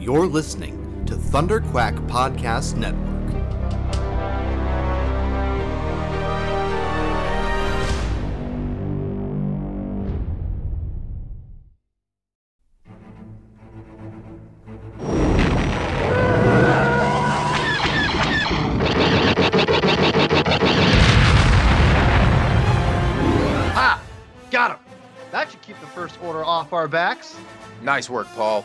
You're listening to Thunder Quack Podcast Network. Ha! Got him! That should keep the first order off our backs. Nice work, Paul.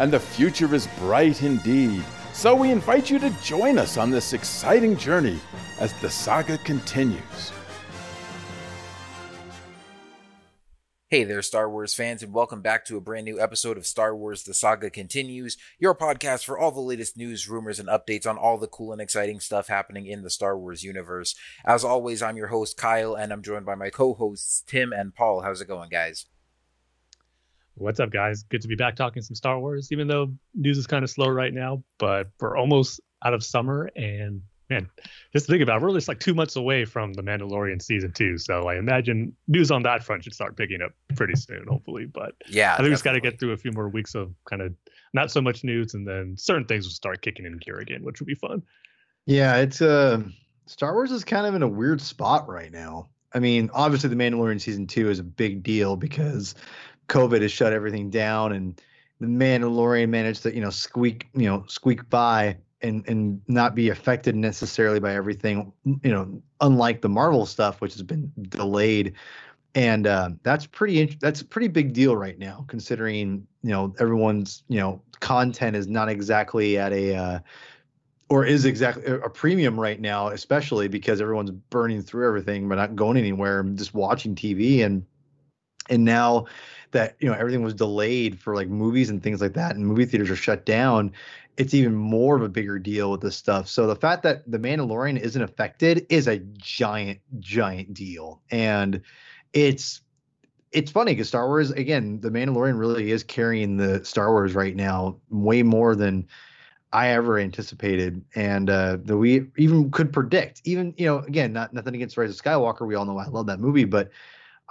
And the future is bright indeed. So we invite you to join us on this exciting journey as the saga continues. Hey there, Star Wars fans, and welcome back to a brand new episode of Star Wars The Saga Continues, your podcast for all the latest news, rumors, and updates on all the cool and exciting stuff happening in the Star Wars universe. As always, I'm your host, Kyle, and I'm joined by my co hosts, Tim and Paul. How's it going, guys? What's up, guys? Good to be back talking some Star Wars, even though news is kind of slow right now, but we're almost out of summer. And man, just think about it, we're just like two months away from The Mandalorian season two. So I imagine news on that front should start picking up pretty soon, hopefully. But Yeah, I think we just got to get through a few more weeks of kind of not so much news, and then certain things will start kicking in gear again, which will be fun. Yeah, it's uh Star Wars is kind of in a weird spot right now. I mean, obviously the Mandalorian season 2 is a big deal because COVID has shut everything down and the Mandalorian managed to, you know, squeak, you know, squeak by and and not be affected necessarily by everything, you know, unlike the Marvel stuff which has been delayed. And uh, that's pretty that's a pretty big deal right now considering, you know, everyone's, you know, content is not exactly at a uh, or is exactly a premium right now, especially because everyone's burning through everything but not going anywhere, just watching TV and and now that you know everything was delayed for like movies and things like that and movie theaters are shut down it's even more of a bigger deal with this stuff so the fact that the mandalorian isn't affected is a giant giant deal and it's it's funny because star wars again the mandalorian really is carrying the star wars right now way more than I ever anticipated, and uh, that we even could predict. Even you know, again, not nothing against Rise of Skywalker. We all know I love that movie, but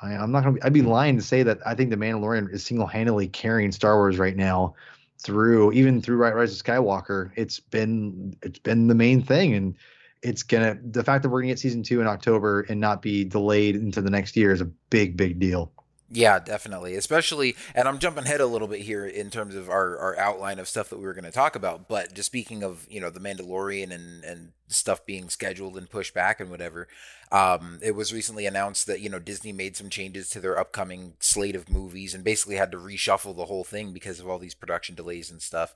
I, I'm not gonna. Be, I'd be lying to say that I think the Mandalorian is single handedly carrying Star Wars right now through even through Ri- Rise of Skywalker. It's been it's been the main thing, and it's gonna the fact that we're gonna get season two in October and not be delayed into the next year is a big big deal. Yeah, definitely. Especially, and I'm jumping ahead a little bit here in terms of our, our outline of stuff that we were going to talk about. But just speaking of, you know, the Mandalorian and, and stuff being scheduled and pushed back and whatever, um, it was recently announced that, you know, Disney made some changes to their upcoming slate of movies and basically had to reshuffle the whole thing because of all these production delays and stuff.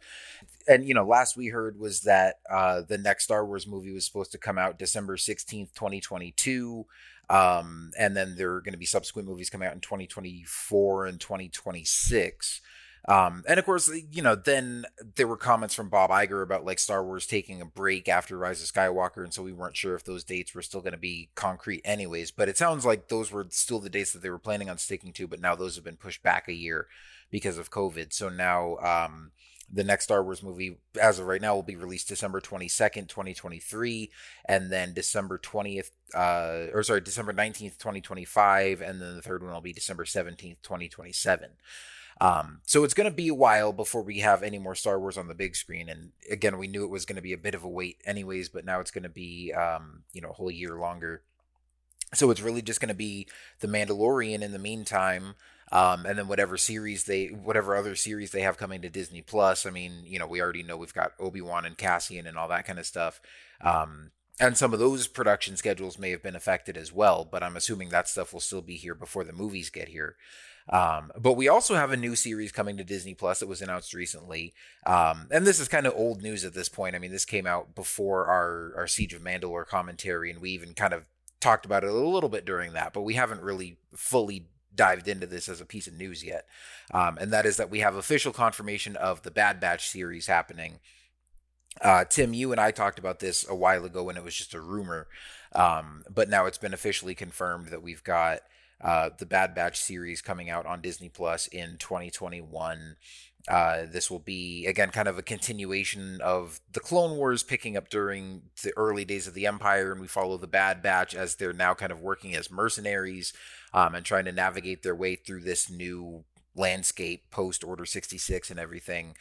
And, you know, last we heard was that uh, the next Star Wars movie was supposed to come out December 16th, 2022 um, and then there are going to be subsequent movies coming out in 2024 and 2026 um, and of course you know then there were comments from bob Iger about like star wars taking a break after rise of skywalker and so we weren't sure if those dates were still going to be concrete anyways. But it sounds like those were still the dates that they were planning on sticking to but now those have been pushed back a year because of covid. So now um, the next Star Wars movie, as of right now, will be released December 22nd, 2023, and then December 20th, uh, or sorry, December 19th, 2025, and then the third one will be December 17th, 2027. Um, so it's going to be a while before we have any more Star Wars on the big screen. And again, we knew it was going to be a bit of a wait, anyways, but now it's going to be, um, you know, a whole year longer. So it's really just going to be the Mandalorian in the meantime, um, and then whatever series they, whatever other series they have coming to Disney Plus. I mean, you know, we already know we've got Obi Wan and Cassian and all that kind of stuff. Um, and some of those production schedules may have been affected as well, but I'm assuming that stuff will still be here before the movies get here. Um, but we also have a new series coming to Disney Plus that was announced recently. Um, and this is kind of old news at this point. I mean, this came out before our, our Siege of Mandalore commentary, and we even kind of talked about it a little bit during that, but we haven't really fully dived into this as a piece of news yet. Um, and that is that we have official confirmation of the Bad Batch series happening. Uh, Tim, you and I talked about this a while ago when it was just a rumor, um, but now it's been officially confirmed that we've got uh, the Bad Batch series coming out on Disney Plus in 2021. Uh, this will be again kind of a continuation of the Clone Wars, picking up during the early days of the Empire, and we follow the Bad Batch as they're now kind of working as mercenaries um, and trying to navigate their way through this new landscape post Order 66 and everything.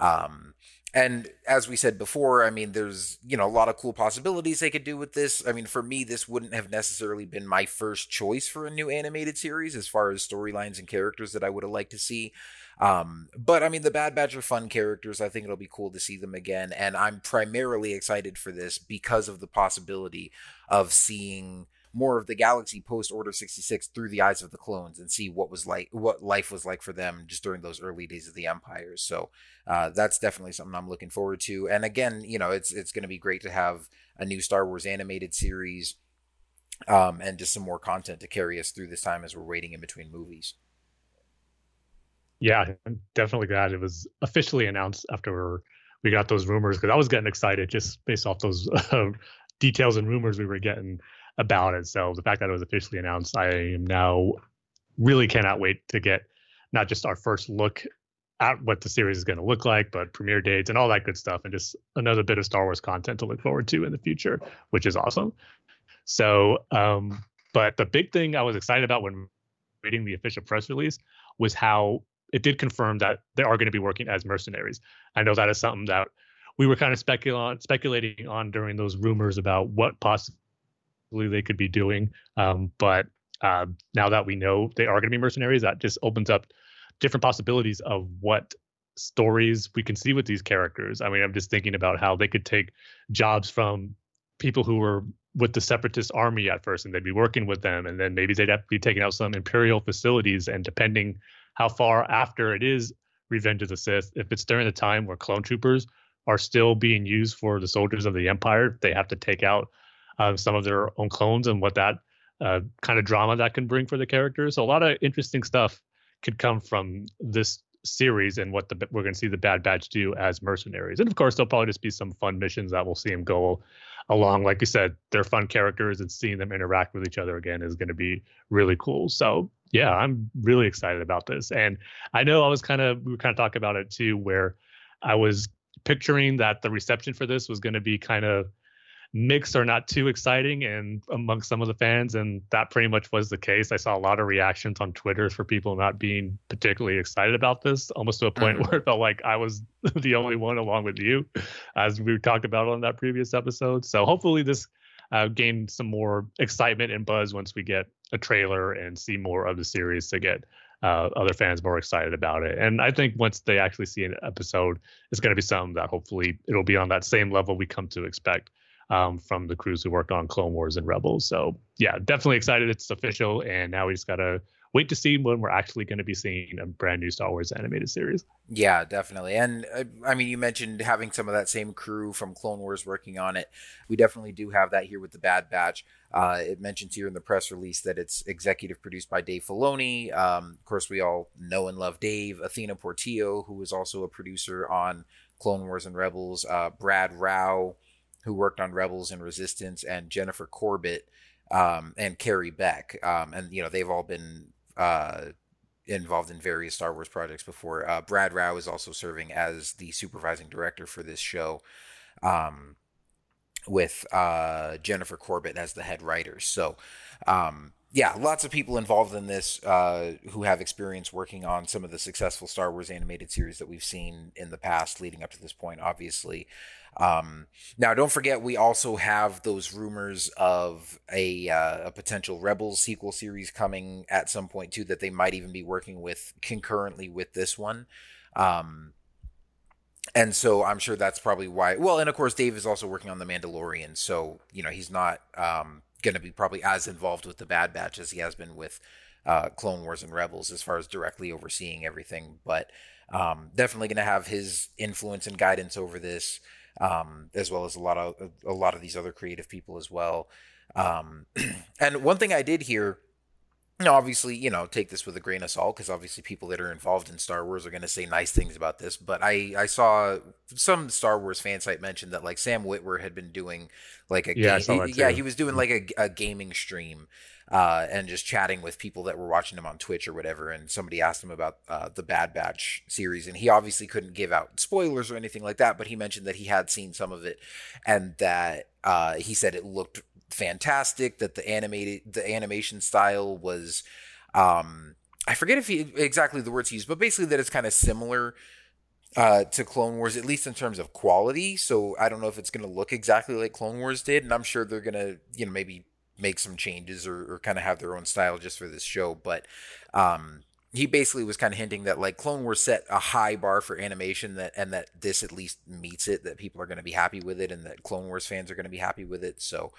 Um, and as we said before, I mean, there's you know a lot of cool possibilities they could do with this. I mean, for me, this wouldn't have necessarily been my first choice for a new animated series as far as storylines and characters that I would have liked to see. Um, but I mean, the Bad Batch are fun characters. I think it'll be cool to see them again. And I'm primarily excited for this because of the possibility of seeing more of the galaxy post Order 66 through the eyes of the clones and see what was like, what life was like for them just during those early days of the Empire. So uh, that's definitely something I'm looking forward to. And again, you know, it's it's going to be great to have a new Star Wars animated series um, and just some more content to carry us through this time as we're waiting in between movies. Yeah, I'm definitely glad it was officially announced after we got those rumors because I was getting excited just based off those uh, details and rumors we were getting about it. So the fact that it was officially announced, I am now really cannot wait to get not just our first look at what the series is going to look like, but premiere dates and all that good stuff, and just another bit of Star Wars content to look forward to in the future, which is awesome. So, um, but the big thing I was excited about when reading the official press release was how it did confirm that they are going to be working as mercenaries. I know that is something that we were kind of speculating speculating on during those rumors about what possibly they could be doing. Um, but uh, now that we know they are going to be mercenaries, that just opens up different possibilities of what stories we can see with these characters. I mean, I'm just thinking about how they could take jobs from people who were with the separatist army at first and they'd be working with them and then maybe they'd have to be taking out some imperial facilities and depending how far after it is Revenge of the Sith. If it's during the time where clone troopers are still being used for the soldiers of the Empire, they have to take out uh, some of their own clones and what that uh, kind of drama that can bring for the characters. So a lot of interesting stuff could come from this series and what the we're going to see the Bad Batch do as mercenaries. And of course, there'll probably just be some fun missions that we'll see them go along. Like you said, they're fun characters, and seeing them interact with each other again is going to be really cool. So yeah, I'm really excited about this. And I know I was kind of we were kind of talking about it too, where I was picturing that the reception for this was going to be kind of mixed or not too exciting and among some of the fans and that pretty much was the case i saw a lot of reactions on twitter for people not being particularly excited about this almost to a point mm-hmm. where it felt like i was the only one along with you as we talked about on that previous episode so hopefully this uh, gain some more excitement and buzz once we get a trailer and see more of the series to get uh, other fans more excited about it. And I think once they actually see an episode, it's going to be something that hopefully it'll be on that same level we come to expect um, from the crews who worked on Clone Wars and Rebels. So yeah, definitely excited. It's official, and now we just gotta wait to see when we're actually going to be seeing a brand new Star Wars animated series. Yeah, definitely. And uh, I mean, you mentioned having some of that same crew from Clone Wars working on it. We definitely do have that here with the Bad Batch. Uh, it mentions here in the press release that it's executive produced by Dave Filoni. Um, of course, we all know and love Dave. Athena Portillo, who was also a producer on Clone Wars and Rebels. Uh, Brad Rau, who worked on Rebels and Resistance, and Jennifer Corbett um, and Carrie Beck. Um, and, you know, they've all been uh, involved in various Star Wars projects before. Uh, Brad Rau is also serving as the supervising director for this show. Um, with uh, Jennifer Corbett as the head writer. So, um, yeah, lots of people involved in this uh, who have experience working on some of the successful Star Wars animated series that we've seen in the past leading up to this point, obviously. Um, now, don't forget, we also have those rumors of a, uh, a potential Rebels sequel series coming at some point, too, that they might even be working with concurrently with this one. Um, and so I'm sure that's probably why. Well, and of course, Dave is also working on The Mandalorian. So, you know, he's not um, going to be probably as involved with the Bad Batch as he has been with uh, Clone Wars and Rebels as far as directly overseeing everything. But um, definitely going to have his influence and guidance over this, um, as well as a lot of a lot of these other creative people as well. Um, and one thing I did hear Now, obviously, you know, take this with a grain of salt because obviously people that are involved in Star Wars are going to say nice things about this. But I, I saw some Star Wars fan site mention that like Sam Witwer had been doing like a Yeah, I ga- yeah he was doing like a, a gaming stream uh, and just chatting with people that were watching him on Twitch or whatever. And somebody asked him about uh, the Bad Batch series, and he obviously couldn't give out spoilers or anything like that. But he mentioned that he had seen some of it, and that uh, he said it looked fantastic. That the animated the animation style was, um, I forget if he exactly the words he used, but basically that it's kind of similar uh, to Clone Wars, at least in terms of quality. So I don't know if it's going to look exactly like Clone Wars did, and I'm sure they're going to, you know, maybe make some changes or, or kind of have their own style just for this show. But um, he basically was kind of hinting that like Clone Wars set a high bar for animation that and that this at least meets it, that people are going to be happy with it, and that Clone Wars fans are going to be happy with it. So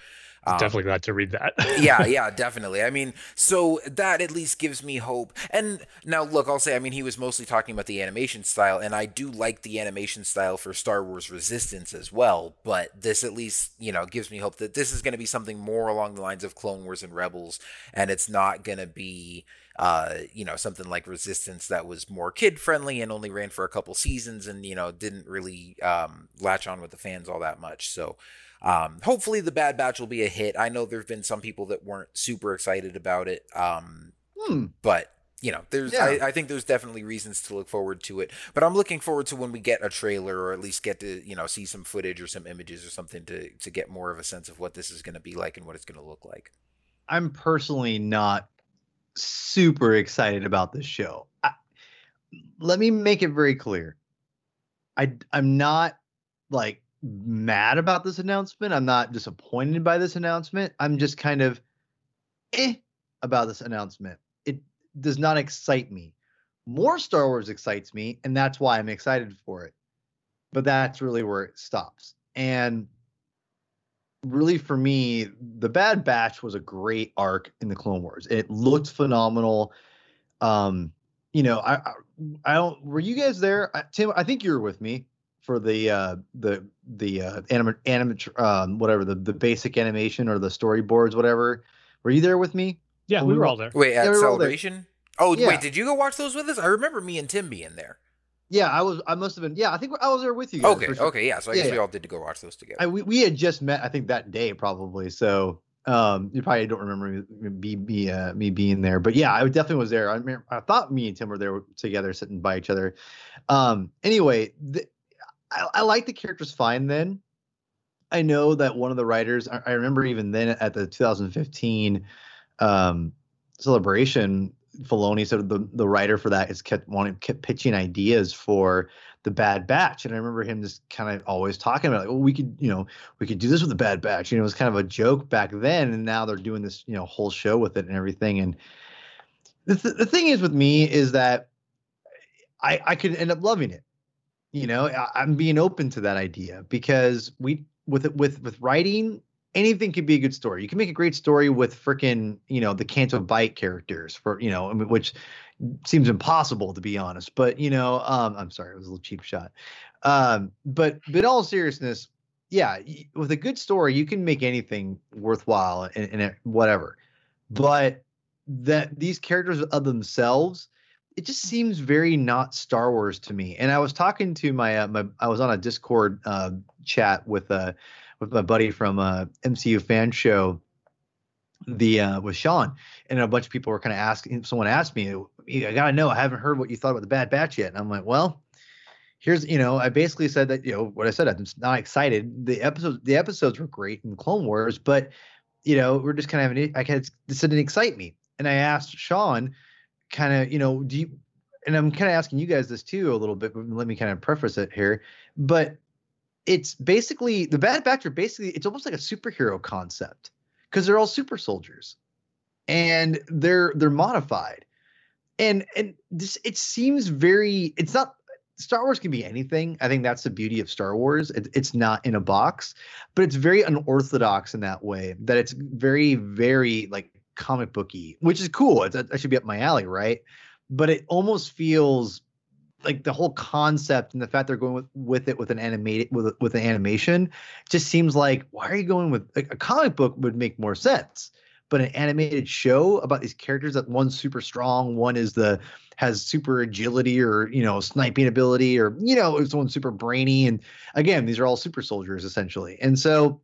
um, Definitely glad to read that. yeah, yeah, definitely. I mean, so that at least gives me hope. And now, look, I'll say, I mean, he was mostly talking about the animation style, and I do like the animation style for Star Wars Resistance as well. But this at least, you know, gives me hope that this is going to be something more along the lines of Clone Wars and Rebels, and it's not going to be. Uh, you know, something like Resistance that was more kid friendly and only ran for a couple seasons and, you know, didn't really um, latch on with the fans all that much. So, um, hopefully, the Bad Batch will be a hit. I know there have been some people that weren't super excited about it, um, Hmm. but you know, there's Yeah. I, I think there's definitely reasons to look forward to it. But I'm looking forward to when we get a trailer or at least get to you know see some footage or some images or something to to get more of a sense of what this is going to be like and what it's going to look like. I'm personally not super excited about this show. I, let me make it very clear. I I'm not like mad about this announcement. I'm not disappointed by this announcement. I'm just kind of eh about this announcement. It does not excite me. More Star Wars excites me, and that's why I'm excited for it. But that's really where it stops. And really for me, the Bad Batch was a great arc in the Clone Wars. It looked phenomenal. Um, you know, I, I, I don't. Were you guys there, I, Tim? I think you were with me for the uh, the the uh, anim, anim, um, whatever the the basic animation or the storyboards, whatever. Were you there with me? yeah, we were all there. Wait, at Yeah, we were all there. celebration. Oh Yeah. wait, did you go watch those with us? I remember me and Tim being there. Yeah, I was. I must have been. Yeah, I think I was there with you. Guys, Okay, sure. okay, yeah. So I Yeah, guess we all did to go watch those together. I, we, we had just met, I think that day probably. So um, you probably don't remember me me, me, uh, me being there, but yeah, I definitely was there. I remember, I thought me and Tim were there together, sitting by each other. Um, anyway, the, I, I like the characters fine. Then I know that one of the writers, I, I remember even then at the 2015 um, celebration, Filoni said the the writer for that is kept wanting kept pitching ideas for the Bad Batch, and I remember him just kind of always talking about like, well, we could, you know, we could do this with the Bad Batch. You know, it was kind of a joke back then, and now they're doing this, you know, whole show with it and everything. And the th- the thing is with me is that I I could end up loving it. You know, I, I'm being open to that idea because we with it with with writing anything could be a good story. You can make a great story with freaking, you know, the Canto Bight characters for, you know, which seems impossible to be honest. But you know, um, I'm sorry, it was a little cheap shot. Um, but but all seriousness, yeah, with a good story, you can make anything worthwhile and, and whatever. But that these characters of themselves, it just seems very not Star Wars to me. And I was talking to my uh, my I was on a Discord uh, chat with uh with my buddy from uh MCU fan show the uh with Sean and a bunch of people were kind of asking someone asked me I got to know I haven't heard what you thought about the Bad Batch yet. And I'm like well here's you know I basically said that you know what I said I'm not excited. The episodes the episodes were great in Clone Wars but you know we're just kind of having I of this didn't excite me. And I asked Sean kind of you know do you and I'm kind of asking you guys this too a little bit but let me kind of preface it here. But it's basically the Bad Batch are basically it's almost like a superhero concept because they're all super soldiers and they're they're modified and and this it seems very it's not Star Wars can be anything. I think that's the beauty of Star Wars. It, it's not in a box, but it's very unorthodox in that way. That it's very, very like comic booky, which is cool. It's, that should be up my alley, right? But it almost feels like the whole concept and the fact they're going with, with it with an animated with with an animation just seems like why are you going with like, a comic book would make more sense but an animated show about these characters that one's super strong, one is the has super agility or you know sniping ability, or you know someone's super brainy, and again, these are all super soldiers essentially. And so,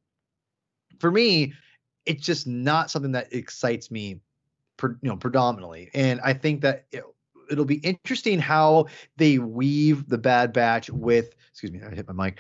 for me, it's just not something that excites me, you know, predominantly. And I think that it'll be interesting how they weave the Bad Batch with. Excuse me, I hit my mic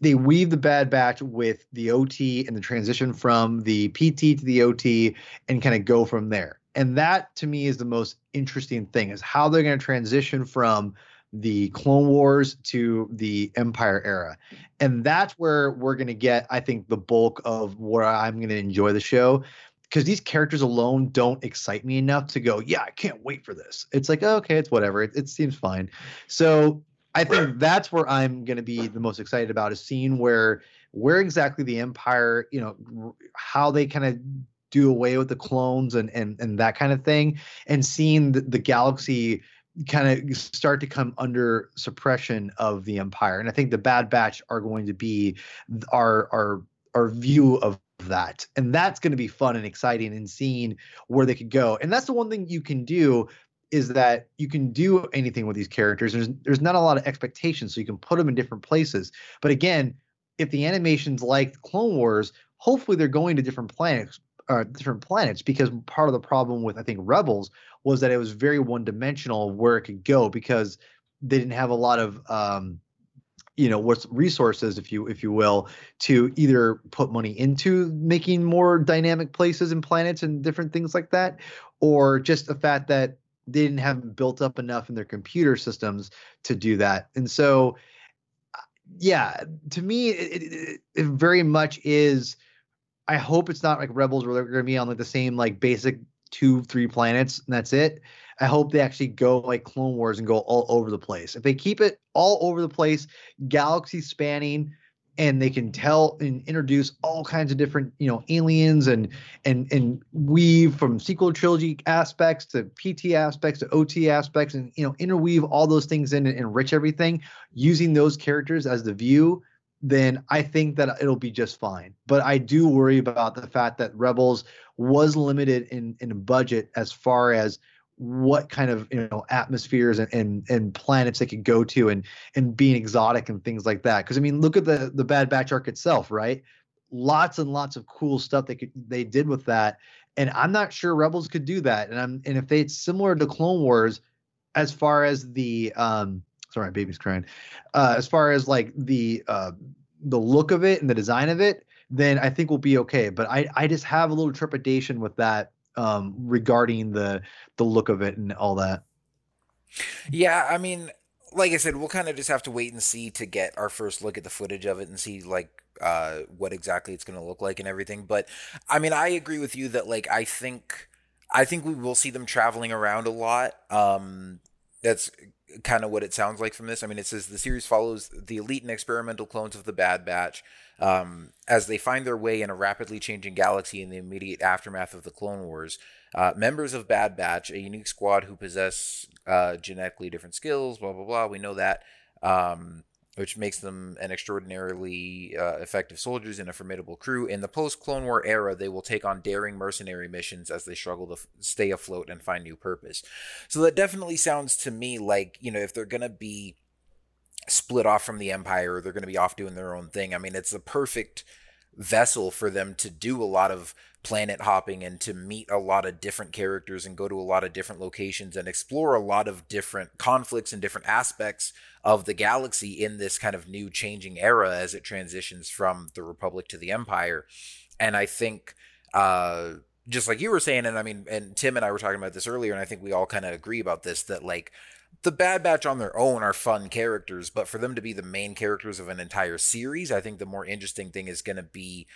they weave the Bad Batch with the OT and the transition from the PT to the OT and kind of go from there. And that to me is the most interesting thing is how they're going to transition from the Clone Wars to the Empire era. And that's where we're going to get, I think, the bulk of where I'm going to enjoy the show. Because these characters alone don't excite me enough to go, yeah, I can't wait for this. It's like, oh, okay, it's whatever. It, it seems fine. So I think that's where I'm going to be the most excited about a scene where where exactly the Empire, you know, how they kind of do away with the clones and and and that kind of thing, and seeing the, the galaxy kind of start to come under suppression of the Empire. And I think the Bad Batch are going to be our our our view of that and that's going to be fun and exciting and seeing where they could go and that's the one thing you can do is that you can do anything with these characters. There's there's not a lot of expectations, so you can put them in different places. But again, if the animations like Clone Wars, hopefully they're going to different planets, uh, different planets, because part of the problem with I think Rebels was that it was very one dimensional where it could go because they didn't have a lot of um, you know what's resources if you if you will to either put money into making more dynamic places and planets and different things like that or just the fact that they didn't have built up enough in their computer systems to do that. And so, uh, yeah, to me, it, it, it very much is. I hope it's not like Rebels where they're going to be on like the same like basic two, three planets and that's it. I hope they actually go like Clone Wars and go all over the place. If they keep it all over the place, galaxy spanning, and they can tell and introduce all kinds of different you know aliens and and and weave from sequel trilogy aspects to pt aspects to ot aspects and you know interweave all those things in and enrich everything using those characters as the view then i think that it'll be just fine but i do worry about the fact that rebels was limited in in budget as far as what kind of you know atmospheres and, and and planets they could go to and and being exotic and things like that. Because i mean look at the the bad batch arc itself right? Lots and lots of cool stuff they could they did with that. And i'm not sure rebels could do that. And i'm and if they, it's similar to clone wars as far as the um sorry my baby's crying. Uh as far as like the uh the look of it and the design of it then i think we'll be okay. But i i just have a little trepidation with that um, regarding the the look of it and all that. Yeah, I mean, like I said, we'll kind of just have to wait and see to get our first look at the footage of it and see like uh, what exactly it's going to look like and everything. But I mean, I agree with you that like I think I think we will see them traveling around a lot. Um, that's kind of what it sounds like from this. I mean, it says the series follows the elite and experimental clones of the Bad Batch um, as they find their way in a rapidly changing galaxy in the immediate aftermath of the Clone Wars. Uh, members of Bad Batch, a unique squad who possess uh, genetically different skills, blah blah blah. We know that. Um, which makes them an extraordinarily uh, effective soldiers and a formidable crew. In the post Clone War era, they will take on daring mercenary missions as they struggle to f- stay afloat and find new purpose. So that definitely sounds to me like, you know, if they're going to be split off from the Empire, they're going to be off doing their own thing. I mean, it's the perfect vessel for them to do a lot of planet hopping and to meet a lot of different characters and go to a lot of different locations and explore a lot of different conflicts and different aspects of the galaxy in this kind of new changing era as it transitions from the republic to the empire and i think uh just like you were saying and i mean and tim and i were talking about this earlier and i think we all kind of agree about this that like the Bad Batch on their own are fun characters, but for them to be the main characters of an entire series, I think the more interesting thing is going to be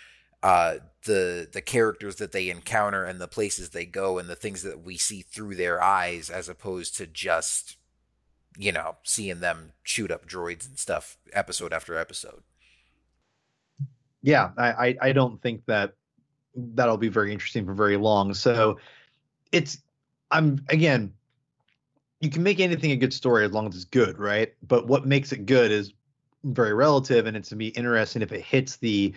uh, the the characters that they encounter and the places they go and the things that we see through their eyes, as opposed to just you know seeing them shoot up droids and stuff episode after episode. Yeah, I I, I don't think that that'll be very interesting for very long. So it's I'm again you can make anything a good story as long as it's good, right? But what makes it good is very relative, and it's to be interesting if it hits the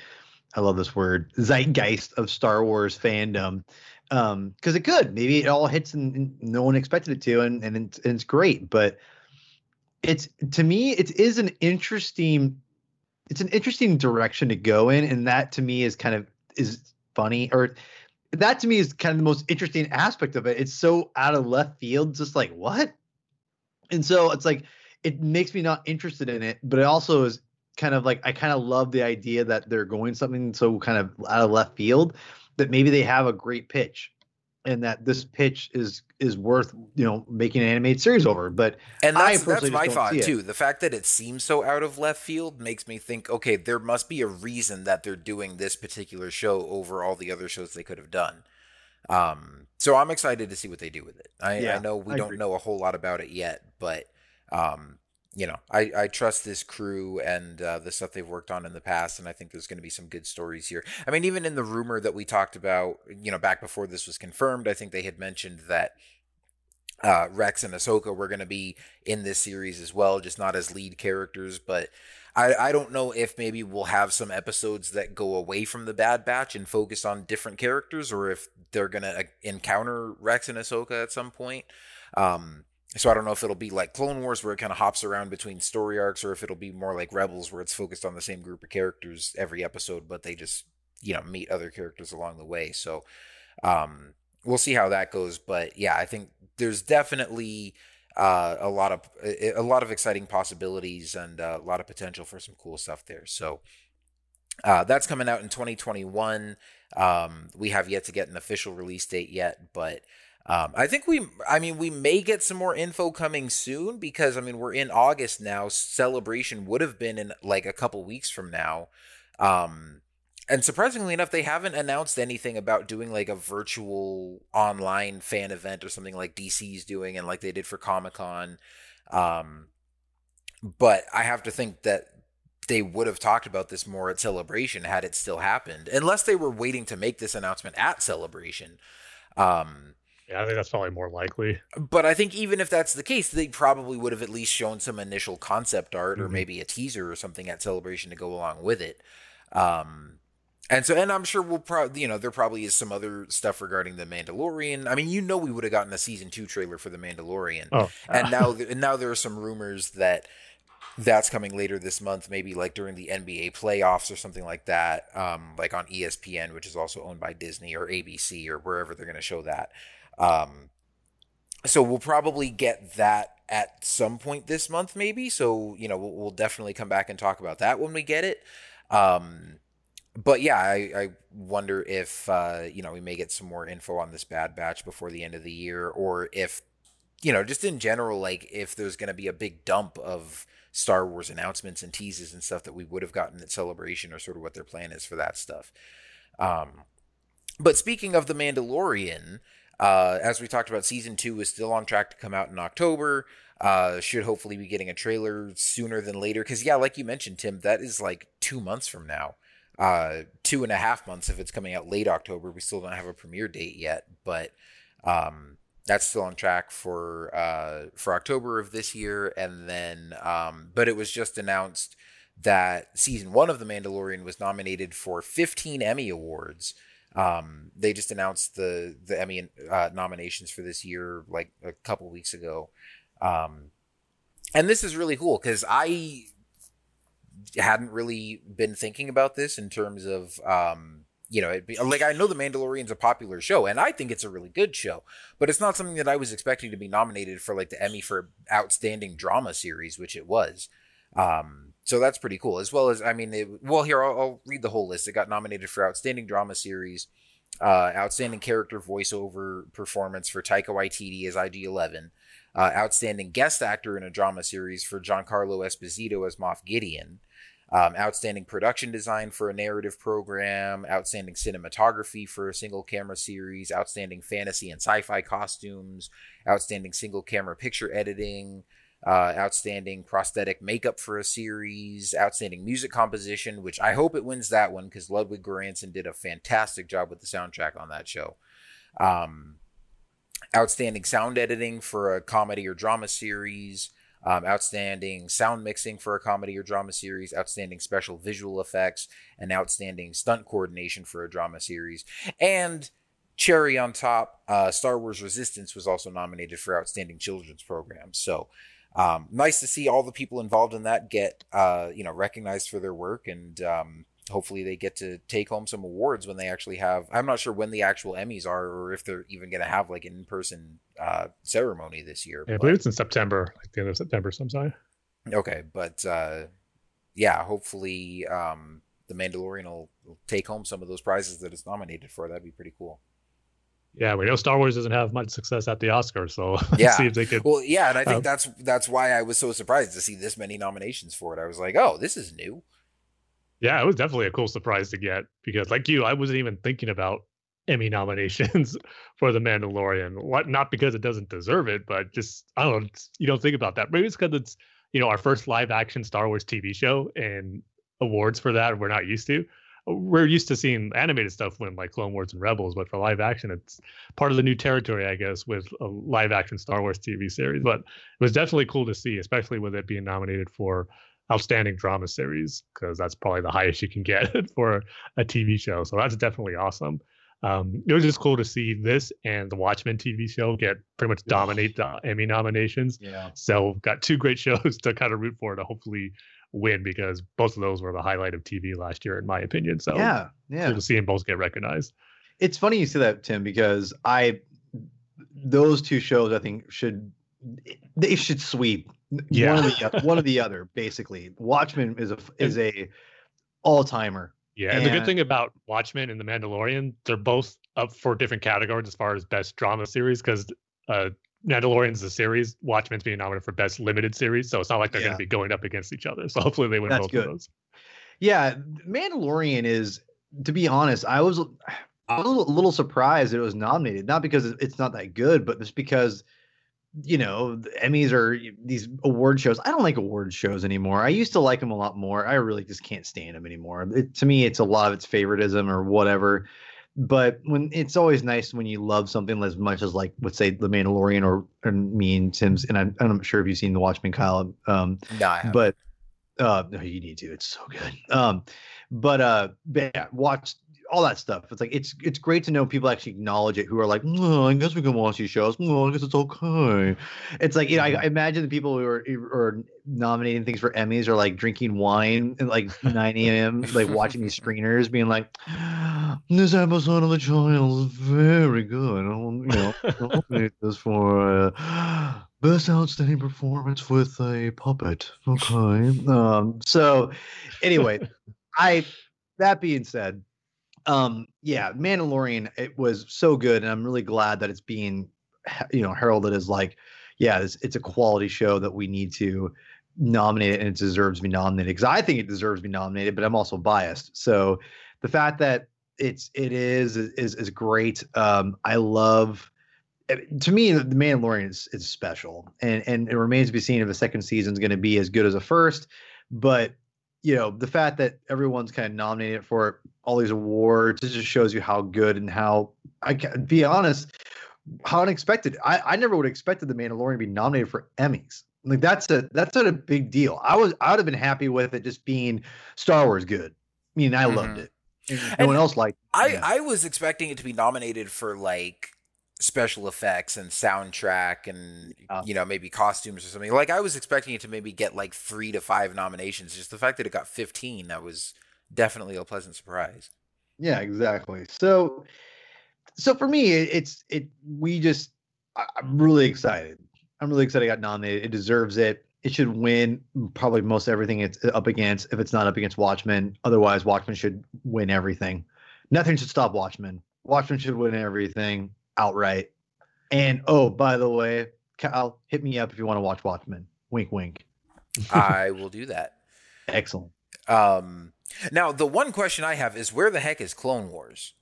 I love this word zeitgeist of Star Wars fandom um because it could maybe it all hits and, and, no one expected it to and and it's, and it's great but it's to me it is an interesting it's an interesting direction to go in and that to me is kind of is funny or that to me is kind of the most interesting aspect of it. It's so out of left field just like what? And so it's like it makes me not interested in it but it also is kind of like i kind of love the idea that they're going something so kind of out of left field that maybe they have a great pitch and that this pitch is is worth you know making an animated series over. But and that's, that's my thought too. The fact that it seems so out of left field makes me think, okay, there must be a reason that they're doing this particular show over all the other shows they could have done. Um, so I'm excited to see what they do with it. I, yeah, I know we I don't agree. know a whole lot about it yet, but um, you know, I, I trust this crew and uh, the stuff they've worked on in the past, and I think there's going to be some good stories here. I mean, even in the rumor that we talked about, you know, back before this was confirmed, I think they had mentioned that uh, Rex and Ahsoka were going to be in this series as well, just not as lead characters. But I, I don't know if maybe we'll have some episodes that go away from the Bad Batch and focus on different characters, or if they're going to uh, encounter Rex and Ahsoka at some point. Um, so I don't know if it'll be like Clone Wars where it kind of hops around between story arcs, or if it'll be more like Rebels where it's focused on the same group of characters every episode, but they just you know meet other characters along the way. So um, we'll see how that goes. But yeah, I think there's definitely uh, a lot of a lot of exciting possibilities and uh, a lot of potential for some cool stuff there. So uh, that's coming out in 2021. Um, we have yet to get an official release date yet, but um, I think we, I mean, we may get some more info coming soon because I mean we're in August now. Celebration would have been in like a couple weeks from now, um, and surprisingly enough, they haven't announced anything about doing like a virtual online fan event or something like DC's doing and like they did for Comic Con. Um, but I have to think that they would have talked about this more at Celebration had it still happened, unless they were waiting to make this announcement at Celebration. Um, yeah, I think that's probably more likely. But I think even if that's the case, they probably would have at least shown some initial concept art or mm-hmm. maybe a teaser or something at Celebration to go along with it. Um, and so, and I'm sure we'll probably, you know, there probably is some other stuff regarding the Mandalorian. I mean, you know, we would have gotten a season two trailer for the Mandalorian, oh. and now, and now there are some rumors that that's coming later this month, maybe like during the NBA playoffs or something like that, um, like on ESPN, which is also owned by Disney or ABC or wherever they're going to show that. Um, so we'll probably get that at some point this month, maybe. So you know, we'll, we'll definitely come back and talk about that when we get it. Um, but yeah, I, I wonder if uh, you know we may get some more info on this Bad Batch before the end of the year, or if you know, just in general, like if there's going to be a big dump of Star Wars announcements and teases and stuff that we would have gotten at Celebration, or sort of what their plan is for that stuff. Um, but speaking of the Mandalorian, uh, as we talked about, season two is still on track to come out in October. Uh, should hopefully be getting a trailer sooner than later. Because yeah, like you mentioned, Tim, that is like two months from now. Uh, two and a half months if it's coming out late October. We still don't have a premiere date yet, but um, that's still on track for uh, for October of this year. And then, um, but it was just announced that season one of The Mandalorian was nominated for 15 Emmy awards. Um, they just announced the the Emmy uh, nominations for this year like a couple weeks ago, um, and this is really cool because I hadn't really been thinking about this in terms of um, you know, be, like I know The Mandalorian's a popular show, and I think it's a really good show, but it's not something that I was expecting to be nominated for like the Emmy for Outstanding Drama Series, which it was. Um, so that's pretty cool. As well as, I mean, well, here I'll, I'll, read the whole list. It got nominated for Outstanding Drama Series, uh, Outstanding Character Voiceover Performance for Taika Waititi as IG Eleven, uh, Outstanding Guest Actor in a Drama Series for Giancarlo Esposito as Moff Gideon, um, Outstanding Production Design for a Narrative Program, Outstanding Cinematography for a Single Camera Series, Outstanding Fantasy and Sci-Fi Costumes, Outstanding Single Camera Picture Editing uh, outstanding prosthetic makeup for a series, outstanding music composition, which I hope it wins that one because Ludwig Göransson did a fantastic job with the soundtrack on that show. Um, outstanding sound editing for a comedy or drama series, um, outstanding sound mixing for a comedy or drama series, outstanding special visual effects, and outstanding stunt coordination for a drama series. And cherry on top, uh, Star Wars Resistance was also nominated for outstanding children's Program. So um, nice to see all the people involved in that get uh, you know recognized for their work and um, hopefully they get to take home some awards when they actually have i'm not sure when the actual emmys are or if they're even going to have like an in-person uh, ceremony this year yeah, i believe it's in september like the end of september sometime okay but uh, yeah hopefully um, the mandalorian will, will take home some of those prizes that it's nominated for. That'd be pretty cool yeah, we know Star Wars doesn't have much success at the Oscars, so yeah. see if they could. Well, yeah, and I think uh, that's that's why I was so surprised to see this many nominations for it. I was like, oh, this is new. Yeah, it was definitely a cool surprise to get because, like you, I wasn't even thinking about Emmy nominations for The Mandalorian. What? Not because it doesn't deserve it, but just I don't know. You don't think about that. Maybe it's because it's you know our first live action Star Wars TV show and awards for that we're not used to. We're used to seeing animated stuff when like Clone Wars and Rebels, but for live action, it's part of the new territory, I guess, with a live action Star Wars TV series. But it was definitely cool to see, especially with it being nominated for outstanding drama series because that's probably the highest you can get for a TV show. So that's definitely awesome. Um, it was just cool to see this and the Watchmen TV show get pretty much dominate the Emmy nominations. Yeah. So got two great shows to kind of root for to hopefully win because both of those were the highlight of TV last year, in my opinion. So yeah, yeah, cool to see them both get recognized. It's funny you say that, Tim, because I those two shows I think should they should sweep yeah. one of the one of the other. Basically, Watchmen is a is a all timer. Yeah, and, and, the good thing about Watchmen and The Mandalorian, they're both up for different categories as far as best drama series because uh, Mandalorian's the series, Watchmen's being nominated for best limited series, so it's not like they're yeah. going to be going up against each other. So hopefully they win That's both good. of those. Yeah, Mandalorian is, to be honest, I was I was a little surprised it was nominated, not because it's not that good, but just because you know, the Emmys are these award shows. I don't like award shows anymore. I used to like them a lot more. I really just can't stand them anymore. It, to me, it's a lot of it's favoritism or whatever. But when it's always nice when you love something as much as like, let's say, The Mandalorian or, or me and Tim's. And I'm, I'm not sure if you've seen The Watchmen, Kyle. Um, no, but uh, no, you need to. It's so good. Um, but uh, but yeah, watch all that stuff. It's like it's it's great to know people actually acknowledge it who are like, oh, I guess we can watch these shows. Well, I guess it's okay. It's like you know, I, I imagine the people who are, are nominating things for Emmys are like drinking wine at like 9 a.m. like watching these screeners, being like, this episode of The Child is very good. I'll, you know, nominate this for uh, best outstanding performance with a puppet. Okay. Um. So, anyway, I. That being said, um yeah mandalorian it was so good and i'm really glad that it's being you know heralded as like yeah it's, it's a quality show that we need to nominate it and it deserves to be nominated because i think it deserves to be nominated but i'm also biased. So the fact that it's it is is is great um i love eh, to me the mandalorian is, is special and and it remains to be seen if the second season is going to be as good as the first but you know the fact that everyone's kind of nominated for all these awards it just shows you how good and how i can be honest how unexpected i, I never would have expected the mandalorian to be nominated for emmys. Like that's a that's not a big deal. I was i would have been happy with it just being star wars good. I mean i mm-hmm. loved it. No and one else liked i yeah. i was expecting it to be nominated for like special effects and soundtrack and you know maybe costumes or something. Like i was expecting it to maybe get like three to five nominations. Just the fact that it got 15 that was definitely a pleasant surprise. Yeah exactly. So so for me it, it's it we just I, i'm really excited. I'm really excited i got nominated. It deserves it. It should win probably most everything it's uh, up against if it's not up against watchmen. Otherwise watchmen should win everything. Nothing should stop watchmen. Watchmen should win everything outright. And oh, by the way, Kyle, hit me up if you want to watch Watchmen. Wink, wink. I will do that. Excellent. Um, now, the one question I have is where the heck is Clone Wars?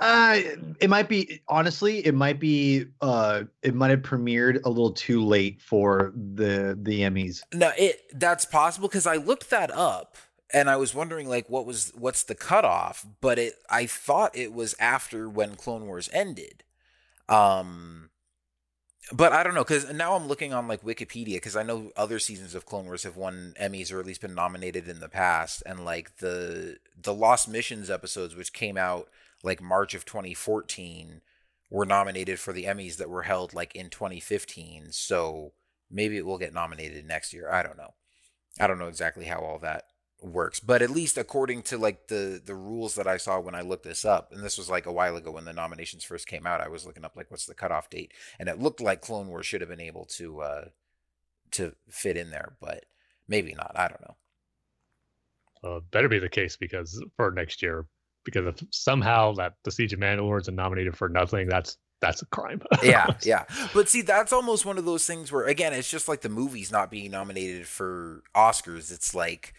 Uh, it might be honestly, it might be uh it might have premiered a little too late for the the Emmys. No, it that's possible because I looked that up and I was wondering like what was what's the cutoff, but it I thought it was after when Clone Wars ended. Um but I don't know because now I'm looking on like Wikipedia because I know other seasons of Clone Wars have won Emmys or at least been nominated in the past, and like the the Lost Missions episodes, which came out like March of 2014, were nominated for the Emmys that were held like in 2015. So maybe it will get nominated next year. I don't know. I don't know exactly how all that works but at least according to like the the rules that i saw when i looked this up and this was like a while ago when the nominations first came out i was looking up like what's the cutoff date? And it looked like clone wars should have been able to uh to fit in there but maybe not i don't know. Uh, better be the case because for next year because if somehow that the siege of mandalore is nominated for nothing that's that's a crime. Yeah yeah. But see that's almost one of those things where again it's just like the movies not being nominated for oscars. It's like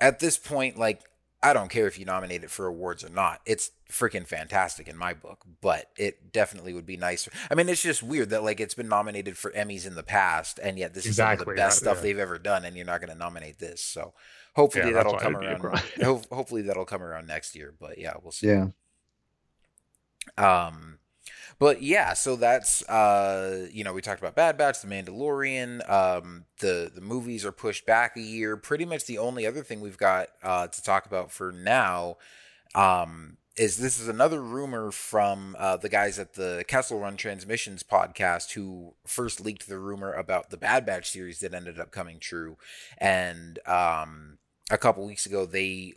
at this point, like I don't care if you nominate it for awards or not. It's freaking fantastic in my book, but it definitely would be nicer. I mean, it's just weird that like it's been nominated for Emmys in the past, and yet this exactly, is some of the best stuff yeah. they've ever done, and you're not going to nominate this. So hopefully yeah, that'll come around. hopefully that'll come around next year. But yeah, we'll see. Yeah. Um, but yeah, so that's uh, you know we talked about Bad Batch, The Mandalorian. Um, the the movies are pushed back a year. Pretty much the only other thing we've got uh, to talk about for now um, is this is another rumor from uh, the guys at the Kessel Run Transmissions podcast who first leaked the rumor about the Bad Batch series that ended up coming true, and um, a couple weeks ago they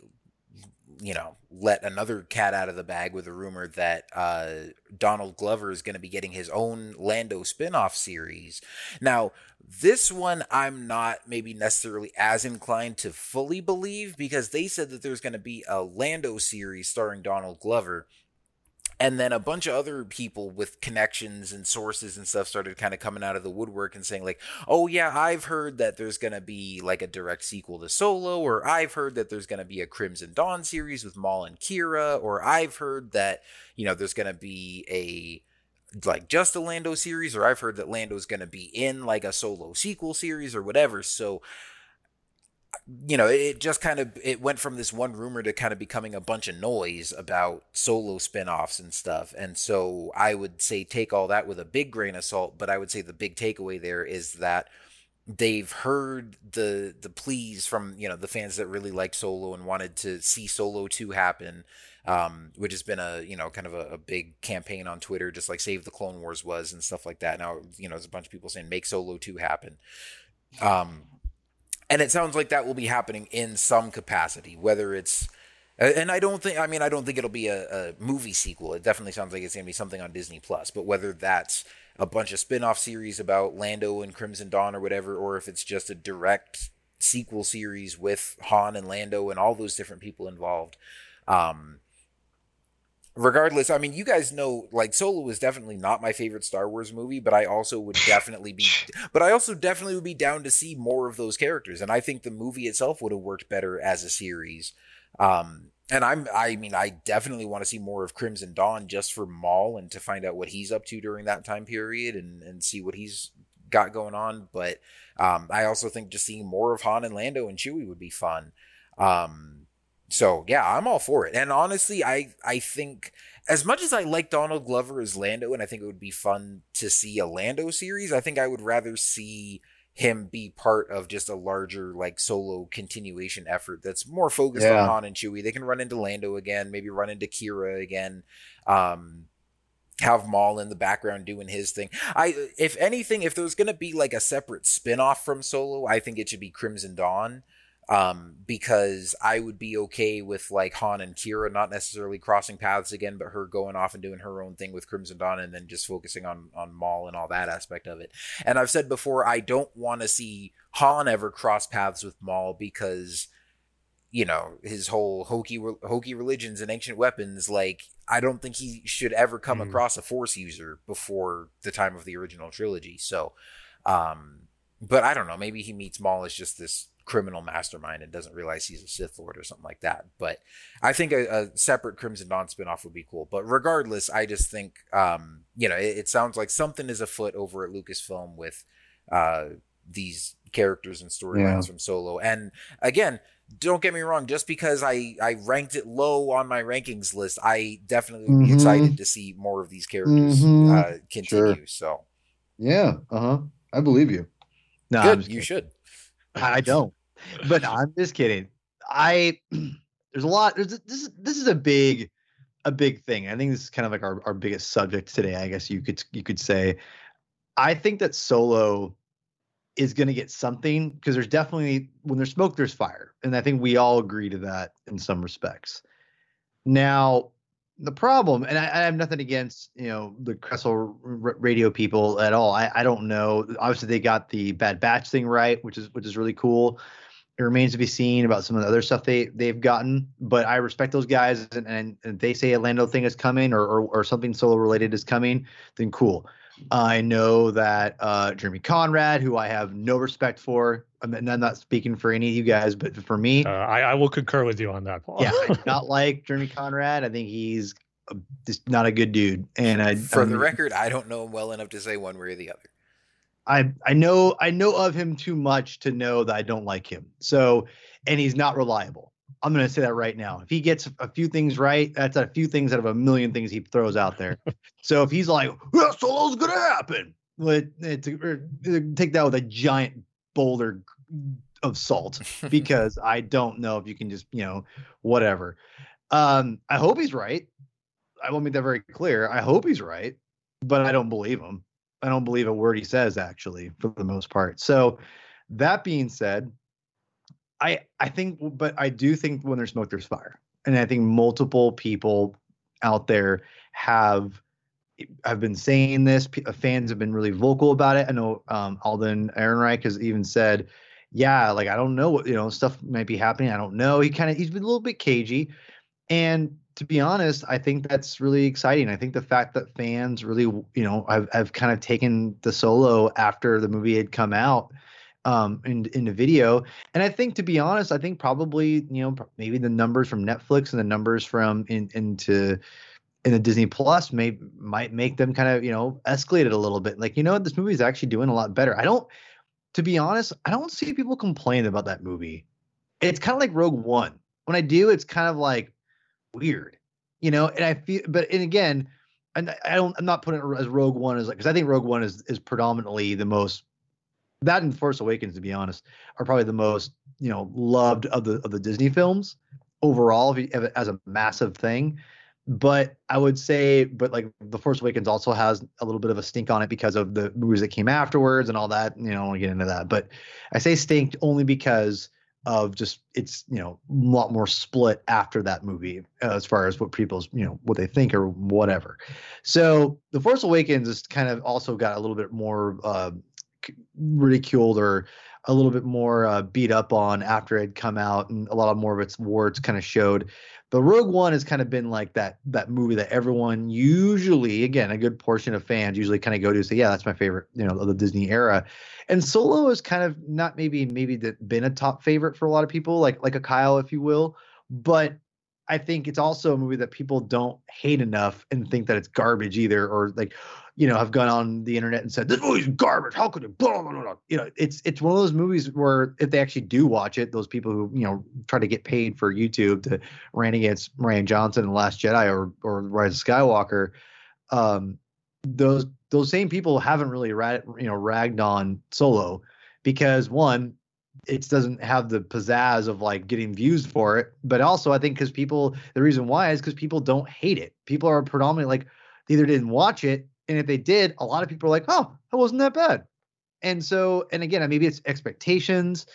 you know, let another cat out of the bag with a rumor that uh, Donald Glover is going to be getting his own Lando spin-off series. Now, this one I'm not maybe necessarily as inclined to fully believe because they said that there's going to be a Lando series starring Donald Glover and then a bunch of other people with connections and sources and stuff started kind of coming out of the woodwork and saying like oh yeah i've heard that there's going to be like a direct sequel to solo or i've heard that there's going to be a crimson dawn series with maul and Qi'ra, or i've heard that you know there's going to be a like just a lando series or i've heard that lando's going to be in like a solo sequel series or whatever. So you know, it just kind of it went from this one rumor to kind of becoming a bunch of noise about solo spin-offs and stuff. And so I would say take all that with a big grain of salt, but I would say the big takeaway there is that they've heard the the pleas from, you know, the fans that really liked Solo and wanted to see Solo 2 happen. Um, which has been a you know kind of a, a, big campaign on Twitter, just like Save the Clone Wars was and stuff like that. Now you know there's a bunch of people saying make Solo two happen. Um, and it sounds like that will be happening in some capacity, whether it's and I don't think I mean I don't think it'll be a, a movie sequel. It definitely sounds like it's gonna be something on Disney Plus. But whether that's a bunch of spin-off series about Lando and Crimson Dawn or whatever, or if it's just a direct sequel series with Han and Lando and all those different people involved. Um, regardless, I mean, you guys know like Solo is definitely not my favorite Star Wars movie, but I also would definitely be, but I also definitely would be down to see more of those characters, and I think the movie itself would have worked better as a series. Um, and I'm, I mean, I definitely want to see more of Crimson Dawn just for Maul and to find out what he's up to during that time period and and see what he's got going on. But um, I also think just seeing more of Han and Lando and Chewie would be fun. Um, so yeah, I'm all for it. And honestly, I I think as much as I like Donald Glover as Lando, and I think it would be fun to see a Lando series, I think I would rather see him be part of just a larger like solo continuation effort that's more focused yeah. on Han and Chewie. They can run into Lando again, maybe run into Qi'ra again. Um, have Maul in the background doing his thing. I if anything, if there's gonna be like a separate spin-off from Solo, I think it should be Crimson Dawn um, because I would be okay with like Han and Qi'ra not necessarily crossing paths again, but her going off and doing her own thing with Crimson Dawn, and then just focusing on on Maul and all that aspect of it. And I've said before, I don't want to see Han ever cross paths with Maul because you know his whole hokey hokey religions and ancient weapons like i don't think he should ever come mm. across a force user before the time of the original trilogy so um but i don't know maybe he meets maul as just this criminal mastermind and doesn't realize he's a Sith Lord or something like that. But I think a, a separate Crimson Dawn spinoff would be cool. But regardless, I just think um, you know it, it, sounds like something is afoot over at Lucasfilm with uh, these characters and storylines yeah. from Solo. And again, don't get me wrong, just because I, I ranked it low on my rankings list, I definitely would be mm-hmm. excited to see more of these characters mm-hmm. uh, continue. Sure. So Yeah, uh huh. I believe you. No, Good, you should. I don't, but I'm just kidding. I there's a lot. There's this. This is a big, a big thing. I think this is kind of like our, our biggest subject today. I guess you could you could say. I think that Solo is going to get something because there's definitely when there's smoke there's fire, and I think we all agree to that in some respects. Now, the problem, and I, I, have nothing against you know the Kessel r- radio people at all. I, I don't know. Obviously, they got the Bad Batch thing right, which is which is really cool. It remains to be seen about some of the other stuff they they've gotten, but I respect those guys, and and, and they say a Lando thing is coming or, or or something solo related is coming, then cool. I know that uh, Jeremy Conrad, who I have no respect for, and I'm not speaking for any of you guys, but for me, uh, I, I, will concur with you on that, Paul. yeah, I not like Jeremy Conrad. I think he's a, just not a good dude. And I, for the record, I don't know him well enough to say one way or the other. I I know I know of him too much to know that I don't like him. So, and he's not reliable. I'm going to say that right now. If he gets a few things right, that's a few things out of a million things he throws out there. so if he's like, yeah, solo's going to happen, let, take that with a giant boulder of salt because I don't know if you can just, you know, whatever. Um, I hope he's right. I will make that very clear. I hope he's right, but I don't believe him. I don't believe a word he says actually for the most part. So that being said, I I think, but I do think when there's smoke, there's fire, and I think multiple people out there have have been saying this. P- uh, fans have been really vocal about it. I know um, Alden Ehrenreich has even said, "Yeah, like I don't know what you know, stuff might be happening. I don't know." He kind of he's been a little bit cagey, and to be honest, I think that's really exciting. I think the fact that fans really, you know, have, have kind of taken the solo after the movie had come out um in in the video. And i think to be honest i think probably you know maybe the numbers from netflix and the numbers from in into in the disney plus may might make them kind of you know escalate it a little bit. Like you know this movie is actually doing a lot better. I don't to be honest i don't see people complain about that movie. It's kind of like rogue one. When i do it's kind of like weird you know and i feel but and again and I don't. I'm not putting it as Rogue One as like because I think Rogue One is is predominantly the most that and Force Awakens, to be honest, are probably the most you know loved of the of the Disney films overall as a massive thing. But I would say, but like the Force Awakens also has a little bit of a stink on it because of the movies that came afterwards and all that. You know, I don't want to get into that, but I say stink only because of just it's you know a lot more split after that movie uh, as far as what people's you know what they think or whatever. So the Force Awakens is kind of also got a little bit more uh, ridiculed or a little bit more uh, beat up on after it had come out and a lot more of its warts kind of showed the rogue one has kind of been like that that movie that everyone usually again a good portion of fans usually kind of go to say yeah that's my favorite you know of the disney era. And solo is kind of not maybe maybe been a top favorite for a lot of people like like a kyle if you will. But I think it's also a movie that people don't hate enough and think that it's garbage either, or like, you know, have gone on the internet and said this movie's garbage. How could it? Blah, blah, blah. You know, it's it's one of those movies where if they actually do watch it, those people who you know try to get paid for YouTube to rant against Rian Johnson and Last Jedi or or Rise of Skywalker, um, those those same people haven't really rag, you know ragged on Solo because one it doesn't have the pizzazz of like getting views for it. But also, I think because people, the reason why is because people don't hate it. People are predominantly like, they either didn't watch it, and if they did, a lot of people are like, oh, that wasn't that bad. And so, and again, maybe it's expectations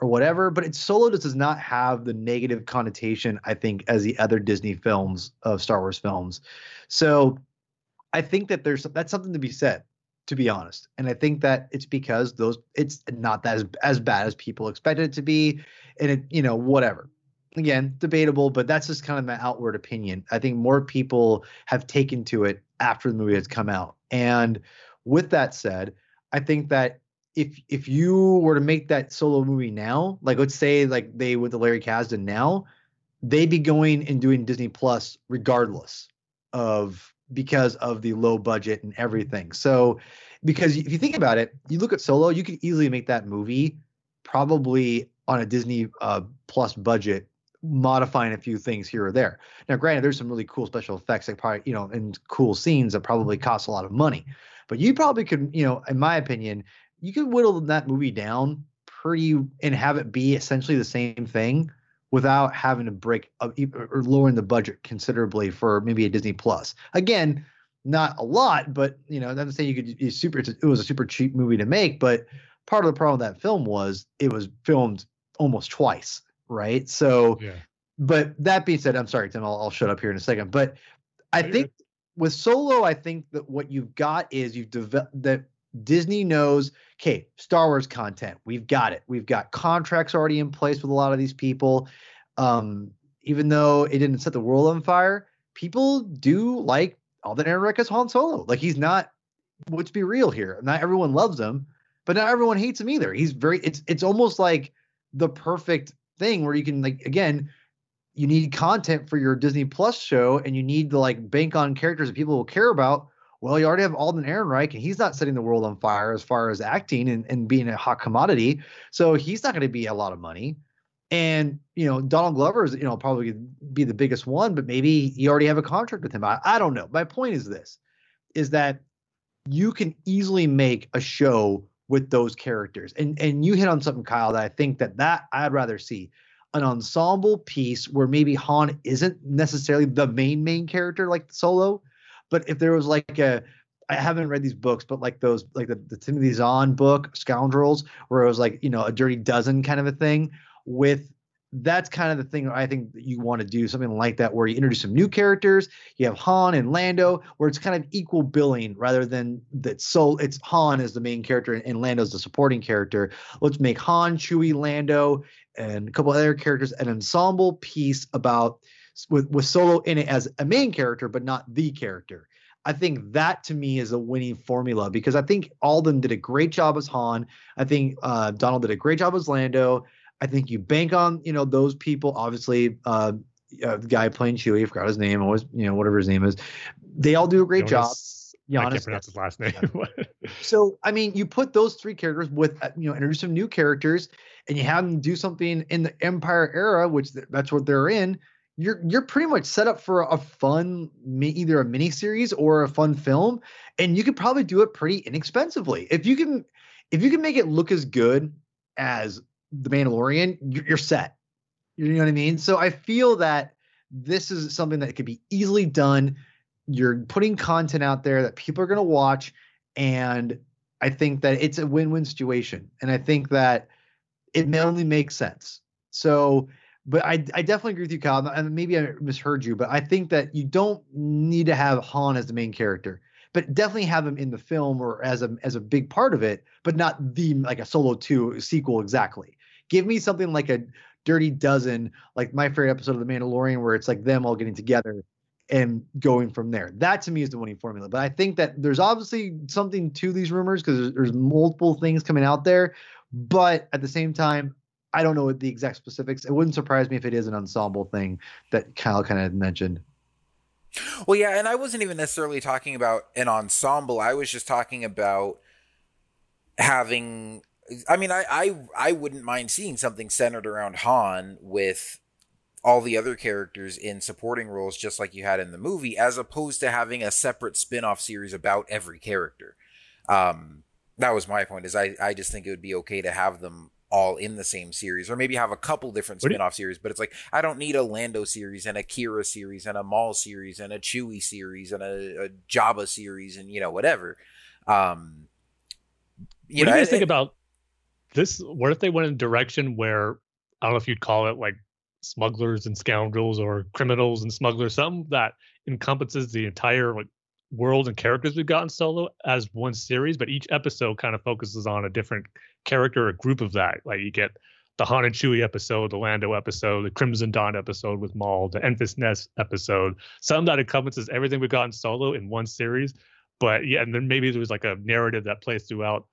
or whatever, but it's solo does not have the negative connotation, I think, as the other Disney films of Star Wars films. So I think that there's that's something to be said to be honest. And I think that it's because those it's not that as, as bad as people expected it to be. And it, you know, whatever. Again, debatable, but that's just kind of my outward opinion. I think more people have taken to it after the movie has come out. And with that said, I think that if if you were to make that solo movie now, like let's say like they with the Larry Kasdan now, they'd be going and doing Disney Plus regardless of because of the low budget and everything. So, because if you think about it, you look at Solo, you could easily make that movie probably on a Disney uh, Plus budget, modifying a few things here or there. Now, granted, there's some really cool special effects that probably, you know, and cool scenes that probably mm-hmm. cost a lot of money. But you probably could, you know, in my opinion, you could whittle that movie down pretty and have it be essentially the same thing without having to break up or lowering the budget considerably for maybe a Disney Plus. Again, not a lot, but you know, not to say you could. It's super. It was a super cheap movie to make, but part of the problem with that film was it was filmed almost twice, right? So, Yeah. but that being said, I'm sorry, Tim. I'll, I'll shut up here in a second. But I You're think with Solo, I think that what you've got is you've developed that Disney knows. Okay, Star Wars content, we've got it. We've got contracts already in place with a lot of these people. Um, even though it didn't set the world on fire, people do like all Alden Ehrenreich as Han Solo. Like he's not. Let's be real here. Not everyone loves him, but not everyone hates him either. He's very. It's it's almost like the perfect thing where you can like again you need content for your Disney Plus show and you need to like bank on characters that people will care about. Well, you already have Alden Ehrenreich and he's not setting the world on fire as far as acting and, and being a hot commodity. So he's not going to be a lot of money. And, you know, Donald Glover is, you know, probably be the biggest one, but maybe you already have a contract with him. I, I don't know. My point is this is that you can easily make a show with those characters. And and you hit on something, Kyle, that I think that that I'd rather see an ensemble piece where maybe Han isn't necessarily the main main character like Solo, but if there was like a I haven't read these books, but like those like the, the Timothy Zahn book, Scoundrels, where it was like, you know, a dirty dozen kind of a thing with that's kind of the thing I think you want to do something like that where you introduce some new characters. You have Han and Lando, where it's kind of equal billing rather than that. So it's Han as the main character and, and Lando's the supporting character. Let's make Han, Chewie, Lando, and a couple other characters an ensemble piece about with with Solo in it as a main character, but not the character. I think that to me is a winning formula because I think Alden did a great job as Han. I think uh, Donald did a great job as Lando. I think you bank on you know those people. Obviously, uh, uh, the guy playing Chewie, I forgot his name. Always you know whatever his name is. They all do a great job. Jonas- I can't pronounce his last name. So I mean, you put those three characters with uh, you know introduce some new characters, and you have them do something in the Empire era, which th- that's what they're in. You're you're pretty much set up for a fun, either a mini series or a fun film, and you could probably do it pretty inexpensively. If you can, if you can make it look as good as The Mandalorian, you're, set. You know what I mean? So I feel that this is something that could be easily done. You're putting content out there that people are going to watch, and I think that it's a win-win situation, and I think that it may only make sense. So, but I I definitely agree with you, Kyle. And maybe I misheard you, but I think that you don't need to have Han as the main character, but definitely have him in the film or as a as a big part of it, but not the like a Solo two sequel exactly. Give me something like a Dirty Dozen, like my favorite episode of The Mandalorian, where it's like them all getting together and going from there. That to me is the winning formula. But I think that there's obviously something to these rumors because there's, there's multiple things coming out there. But at the same time, I don't know the exact specifics. It wouldn't surprise me if it is an ensemble thing that Kyle kind of mentioned. Well, yeah, and I wasn't even necessarily talking about an ensemble. I was just talking about having. I mean, I I, I wouldn't mind seeing something centered around Han with all the other characters in supporting roles, just like you had in the movie, as opposed to having a separate spin-off series about every character. Um, that was my point. Is I I just think it would be okay to have them all in the same series, or maybe have a couple different you- spin-off series. But it's like I don't need a Lando series and a Qi'ra series and a Maul series and a Chewie series and a, a Jabba series and you know whatever. Um, you what do you guys I- think about this? What if they went in a direction where I don't know if you'd call it like smugglers and scoundrels or criminals and smugglers, something that encompasses the entire like world and characters we've gotten Solo as one series, but each episode kind of focuses on a different character or group of that. Like you get the Han and Chewie episode, the Lando episode, the Crimson Dawn episode with Maul, the Enfys Nest episode, something that encompasses everything we've got in Solo in one series. But yeah, and then maybe there was like a narrative that plays throughout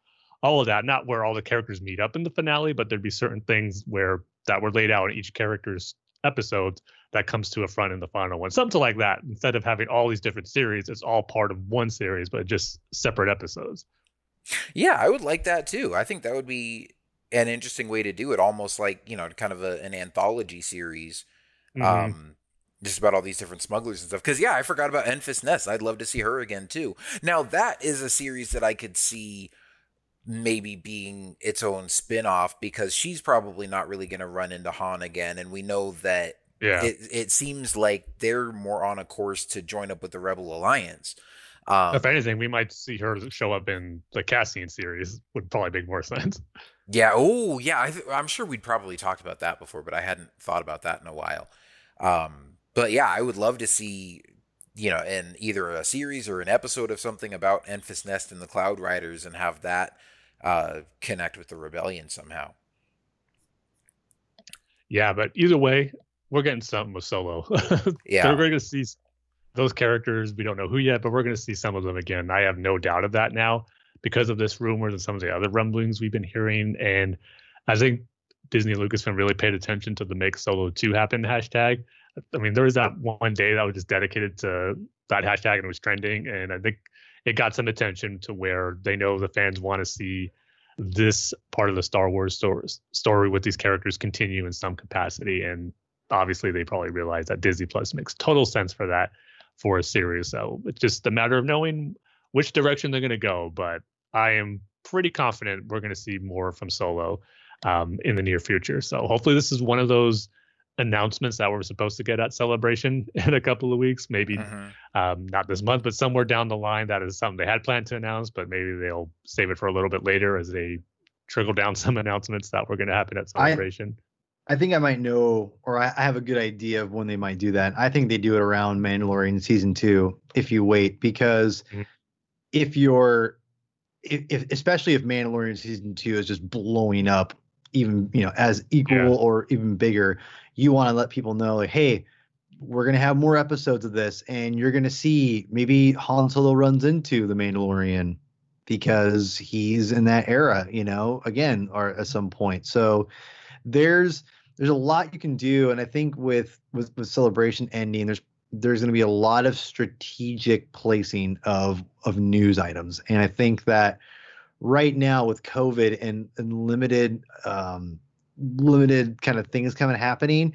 all of that, not where all the characters meet up in the finale, but there'd be certain things where that were laid out in each character's episodes that comes to a front in the final one. Something like that. Instead of having all these different series, it's all part of one series, but just separate episodes. Yeah, I would like that too. I think that would be an interesting way to do it, almost like you know, kind of a, an anthology series. Mhm. Um, just about all these different smugglers and stuff. Because yeah, I forgot about Enfys Nest. I'd love to see her again too. Now that is a series that I could see maybe being its own spin-off because she's probably not really going to run into Han again and we know that Yeah. it it seems like they're more on a course to join up with the Rebel Alliance. Um, if anything, we might see her show up in the Cassian series. Would probably make more sense. yeah, oh yeah, I th- I'm sure we'd probably talked about that before, but I hadn't thought about that in a while. Um, but yeah, I would love to see you know in either a series or an episode of something about Enfys Nest and the Cloud Riders and have that uh, connect with the rebellion somehow. Yeah, but either way, we're getting something with Solo. Yeah. we're going to see those characters. We don't know who yet, but we're going to see some of them again. I have no doubt of that now because of this rumors and some of the other rumblings we've been hearing. And I think Disney and Lucasfilm really paid attention to the make Solo 2 happen hashtag. I mean, there was that one day that was just dedicated to that hashtag and it was trending. And I think it got some attention to where they know the fans want to see this part of the Star Wars story, with these characters continue in some capacity. And obviously, they probably realize that Disney Plus makes total sense for that for a series. So it's just a matter of knowing which direction they're going to go. But I am pretty confident we're going to see more from Solo um, in the near future. So hopefully, this is one of those announcements that we're supposed to get at Celebration in a couple of weeks. Maybe Mhm. um, not this month, but somewhere down the line, that is something they had planned to announce, but maybe they'll save it for a little bit later as they trickle down some announcements that were going to happen at Celebration. I think I might know, or I I have a good idea of when they might do that. I think they do it around Mandalorian season two if you wait, because Mhm. if you're, if, if especially if Mandalorian season two is just blowing up, even you know as equal Yeah. or even bigger, you want to let people know, like, hey, we're gonna have more episodes of this, and you're gonna see maybe Han Solo runs into the Mandalorian because he's in that era, you know, again or at some point. So there's there's a lot you can do and i think with with, with celebration ending there's there's going to be a lot of strategic placing of of news items and i think that right now with covid and, and limited um limited kind of things kind of happening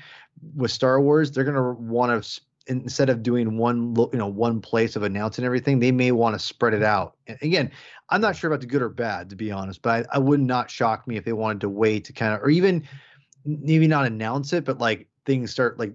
with star wars they're to want to instead of doing one you know one place of announcing everything they may want to spread it out. And again i'm not sure about the good or bad to be honest but I, I would not shock me if they wanted to wait to kind of or even maybe not announce it, but like things start like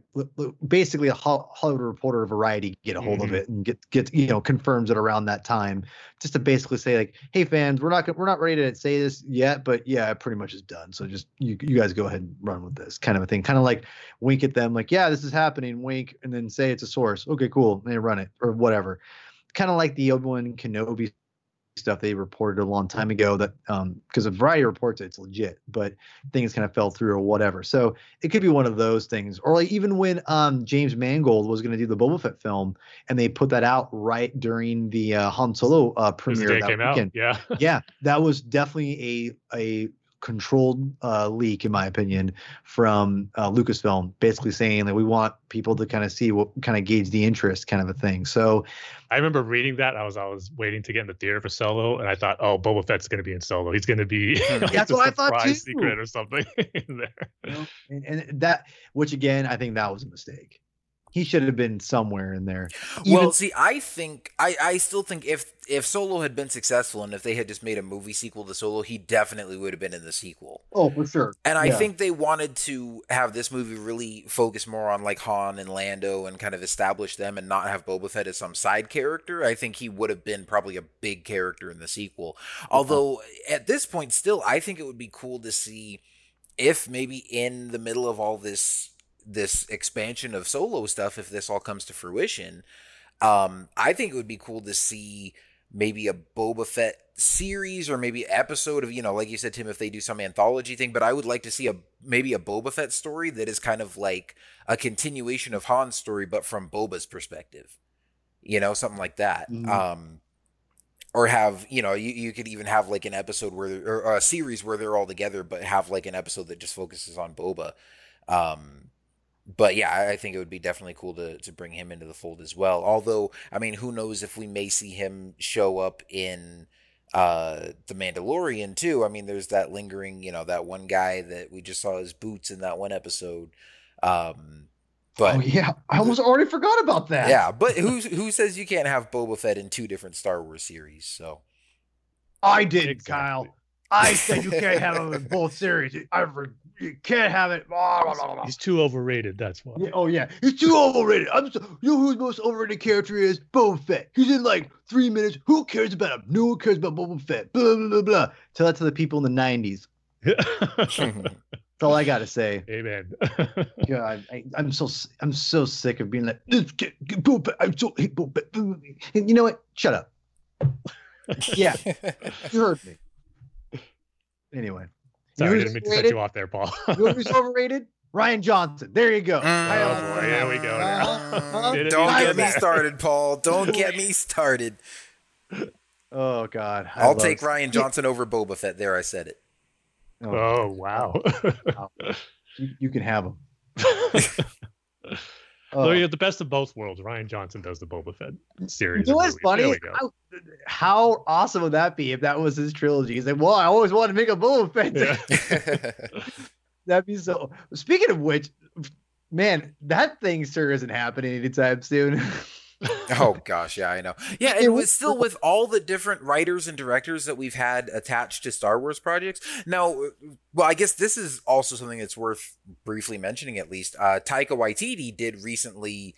basically a Hol- Hollywood Reporter or Variety get a hold Mhm. of it and get get you know confirms it around that time, just to basically say like, hey fans, we're not gonna- we're not ready to say this yet, but yeah, it pretty much is done. So just you you guys go ahead and run with this kind of a thing, kind of like wink at them like, yeah, this is happening, wink, and then say it's a source. Okay, cool, and they run it or whatever. Kind of like the Obi Wan Kenobi stuff they reported a long time ago that um because a variety of reports it's legit but things kind of fell through or whatever so it could be one of those things or like even when um james mangold was going to do the boba fett film and they put that out right during the uh, han solo uh premiere that came out. weekend Yeah. yeah that was definitely a a controlled uh, leak in my opinion from uh, lucasfilm basically saying that we want people to kind of see what kind of gauge the interest kind of a thing so I remember reading that. I was I was waiting to get in the theater for Solo, and I thought, oh, Boba Fett's going to be in Solo. He's going to be like That's the what I thought, surprise too. secret or something in there. you know, and, and that which again i think that was a mistake he should have been somewhere in there well, see, I think I, I still think if if Solo had been successful and if they had just made a movie sequel to Solo, he definitely would have been in the sequel. oh for sure And I Yeah. think they wanted to have this movie really focus more on like Han and Lando and kind of establish them and not have Boba Fett as some side character. I think he would have been probably a big character in the sequel. Although at this point, still, I think it would be cool to see if maybe in the middle of all this this expansion of solo stuff, if this all comes to fruition, um, I think it would be cool to see maybe a Boba Fett series or maybe episode of you know like you said Tim if they do some anthology thing but I would like to see a maybe a Boba Fett story that is kind of like a continuation of Han's story but from Boba's perspective you know something like that Mhm. um or have you know you, you could even have like an episode where or a series where they're all together but have like an episode that just focuses on Boba um but yeah, I- I think it would be definitely cool to to bring him into the fold as well. Although, I mean, who knows if we may see him show up in uh the Mandalorian too. I mean, there's that lingering, you know, that one guy that we just saw his boots in that one episode. Um But oh yeah, I almost already forgot about that. yeah, but who who says you can't have Boba Fett in two different Star Wars series? So I did, Exactly. Kyle. I said you can't have them in both series. I re- you can't have it. Blah, blah, blah, blah. He's too overrated. That's why. Yeah, oh yeah, he's too overrated. I'm so, you know who the most overrated character is? Boba Fett. He's in like three minutes. Who cares about him? No one cares about Boba Fett. Blah blah blah blah. Tell that to the people in the '90s. That's all I gotta say. Amen. God, I, I'm so s- I'm so sick of being like Boba Fett, I'm so hate Boba Fett." And you know what? Shut up. Yeah, you heard me. Anyway, Sorry, I didn't mean to cut overrated? you off there, Paul. you know who's overrated? Rian Johnson. There you go. Mm. Oh, boy, here we go now. Uh-huh. Don't get me started, Paul. Don't get me started. Oh God, I I'll love- take Rian Johnson over Boba Fett. There, I said it. Oh, Oh wow. you, you can have him. So you have the best of both worlds. Rian Johnson does the Boba Fett series. You know what's funny? How, how awesome would that be if that was his trilogy? He's like, well, I always wanted to make a Boba Fett. Yeah. That'd be so. Speaking of which, man, that thing sure isn't happening anytime soon. oh gosh, yeah, I know. Yeah, It was- still with all the different writers and directors that we've had attached to Star Wars projects. Now, well, I guess this is also something that's worth briefly mentioning. At least, uh, Taika Waititi did recently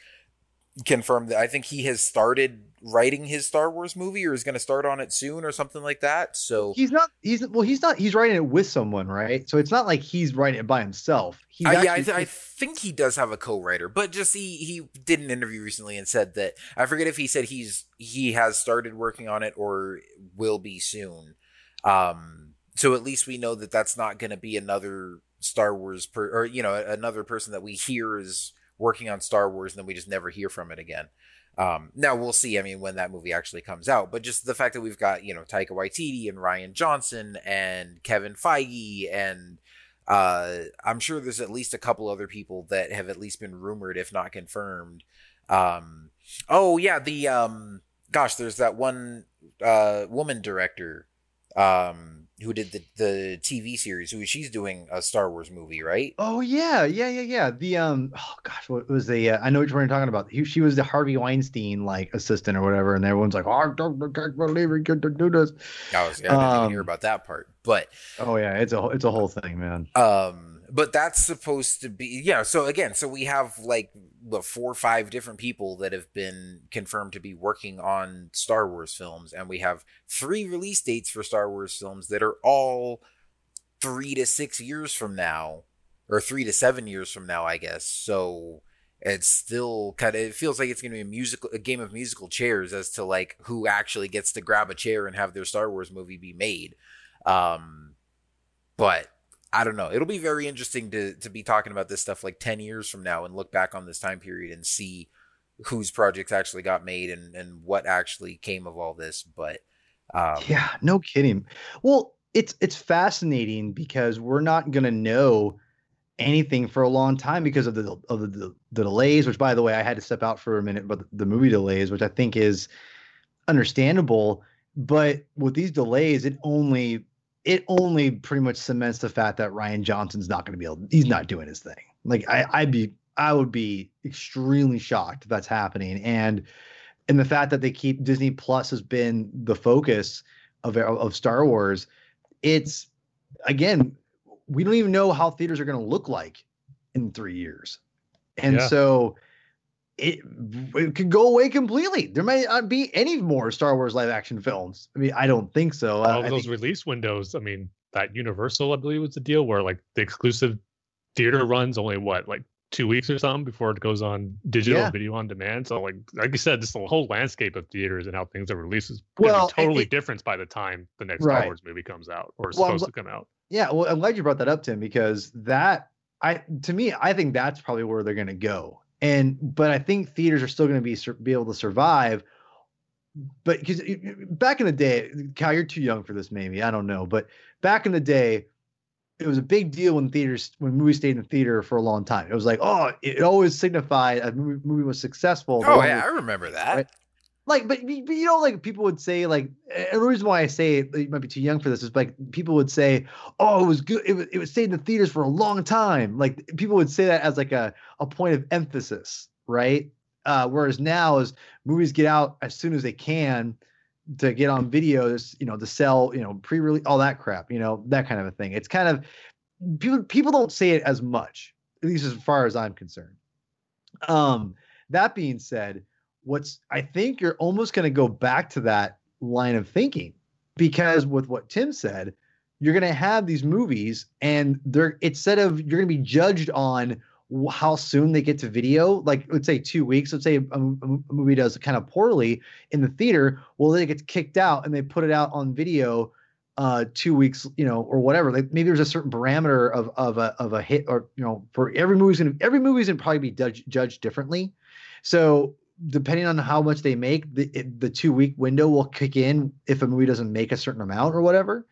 confirm that I think he has started writing his Star Wars movie, or is going to start on it soon, or something like that. So. he's not. He's well. He's not. He's writing it with someone, right? So it's not like he's writing it by himself. He's Uh, yeah, I, th- I think he does have a co-writer, but just he he did an interview recently and said that I forget if he said he's he has started working on it or will be soon. Um, so at least we know that that's not going to be another Star Wars per or you know another person that we hear is working on Star Wars and then we just never hear from it again. Um, now we'll see. I mean, when that movie actually comes out, but just the fact that we've got you know Taika Waititi and Rian Johnson and Kevin Feige and uh, I'm sure there's at least a couple other people that have at least been rumored, if not confirmed. Um, oh yeah, the um, gosh, there's that one uh, woman director um, who did the the TV series. Who she's doing a Star Wars movie, right? Oh yeah, yeah, yeah, yeah. The um, oh gosh, what was the? Uh, I know what you're talking about. He, she was the Harvey Weinstein like assistant or whatever, and everyone's like, "Oh, I don't, I can't believe he could do this." I was I didn't even hear Um, about that part, but Oh yeah, it's a it's a whole thing, man. Um, but that's supposed to be yeah. So again, so we have like what four or five different people that have been confirmed to be working on Star Wars films, and we have three release dates for Star Wars films that are all three to six years from now, or three to seven years from now, I guess. So it's still kind of it feels like it's going to be a musical a game of musical chairs as to like who actually gets to grab a chair and have their Star Wars movie be made. Um, but I don't know. It'll be very interesting to to be talking about this stuff like 10 years from now and look back on this time period and see whose projects actually got made and and what actually came of all this, but um Yeah, no kidding. Well, it's it's fascinating because we're not gonna know anything for a long time because of the of the, the delays. Which, by the way, I had to step out for a minute, but the movie delays, which I think is understandable. But with these delays, it only it only pretty much cements the fact that Rian Johnson's not going to be able. He's not doing his thing. Like I, I'd be, I would be extremely shocked if that's happening. And and the fact that they keep Disney Plus has been the focus of of Star Wars. It's again, we don't even know how theaters are going to look like in three years, and Yeah. so it it could go away completely. There might not be any more Star Wars live action films. I mean, I don't think so. All I those release windows. I mean, that Universal, I believe, was the deal where like the exclusive theater runs only what like two weeks or something before it goes on digital Yeah. video on demand. So like like you said, this whole landscape of theaters and how things are released is Well, totally it- different by the time the next Right. Star Wars movie comes out or is Well, supposed to come out. Yeah, well, I'm glad you brought that up, Tim, because that I to me, I think that's probably where they're going to go. And but I think theaters are still going to be be able to survive. But because back in the day, Cal, you're too young for this, maybe I don't know. But back in the day, it was a big deal when theaters when movies stayed in the theater for a long time. It was like, oh, it always signified a movie, movie was successful. Oh yeah, I remember that. Right. Like, but, but you know, like people would say, like, and the reason why I say it, you might be too young for this is like people would say, "Oh, it was good. It was it was stayed in the theaters for a long time." Like people would say that as like a a point of emphasis, right? Uh, whereas now, as movies get out as soon as they can to get on videos, you know, to sell, you know, pre-release, all that crap, you know, that kind of a thing. It's kind of people people don't say it as much, at least as far as I'm concerned. Um, that being said what's I think you're almost going to go back to that line of thinking because with what Tim said, you're going to have these movies and they're instead of you're going to be judged on how soon they get to video like let's say two weeks let's say a, a, movie does kind of poorly in the theater well they get kicked out and they put it out on video uh two weeks you know or whatever like maybe there's a certain parameter of of a of a hit or you know for every movie's gonna every movie's gonna probably be judged differently. So depending on how much they make, the the two week window will kick in if a movie doesn't make a certain amount or whatever.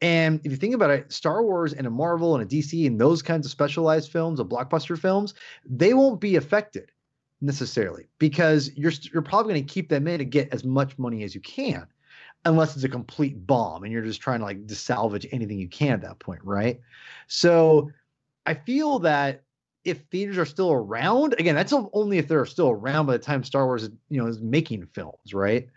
And if you think about it, Star Wars and a Marvel and a DC and those kinds of specialized films, of blockbuster films, they won't be affected necessarily because you're you're probably going to keep them in to get as much money as you can, unless it's a complete bomb and you're just trying to like salvage anything you can at that point, right? So I feel that if theaters are still around, again, that's only if they're still around by the time Star Wars you know, is making films, right?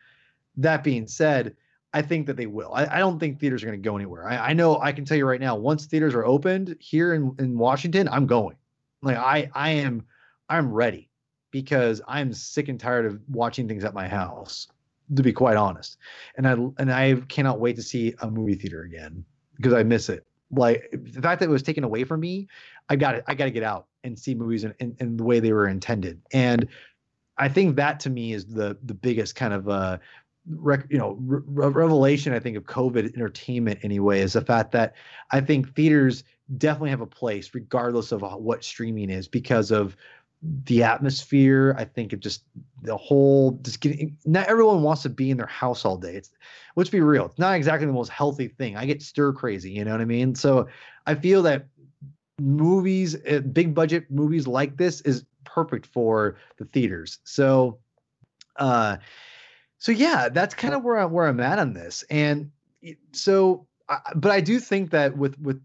That being said, I think that they will. I, I don't think theaters are going to go anywhere. I, I, know I can tell you right now, once theaters are opened here in, in Washington, I'm going. Like I I am I'm ready because I'm sick and tired of watching things at my house, to be quite honest. And I and I cannot wait to see a movie theater again because I miss it. Like the fact that it was taken away from me, I got it. I got to get out and see movies in, in, in, the way they were intended. And I think that to me is the the biggest kind of uh, rec, you know re- revelation I think of COVID entertainment anyway is the fact that I think theaters definitely have a place regardless of what streaming is because of the atmosphere. I think of just the whole just getting not everyone wants to be in their house all day. It's let's be real, it's not exactly the most healthy thing. I get stir crazy, you know what I mean? So I feel that movies, uh, big budget movies like this is perfect for the theaters. So, uh, so yeah, that's kind of where I'm where I'm at on this. And so, I, but I do think that with with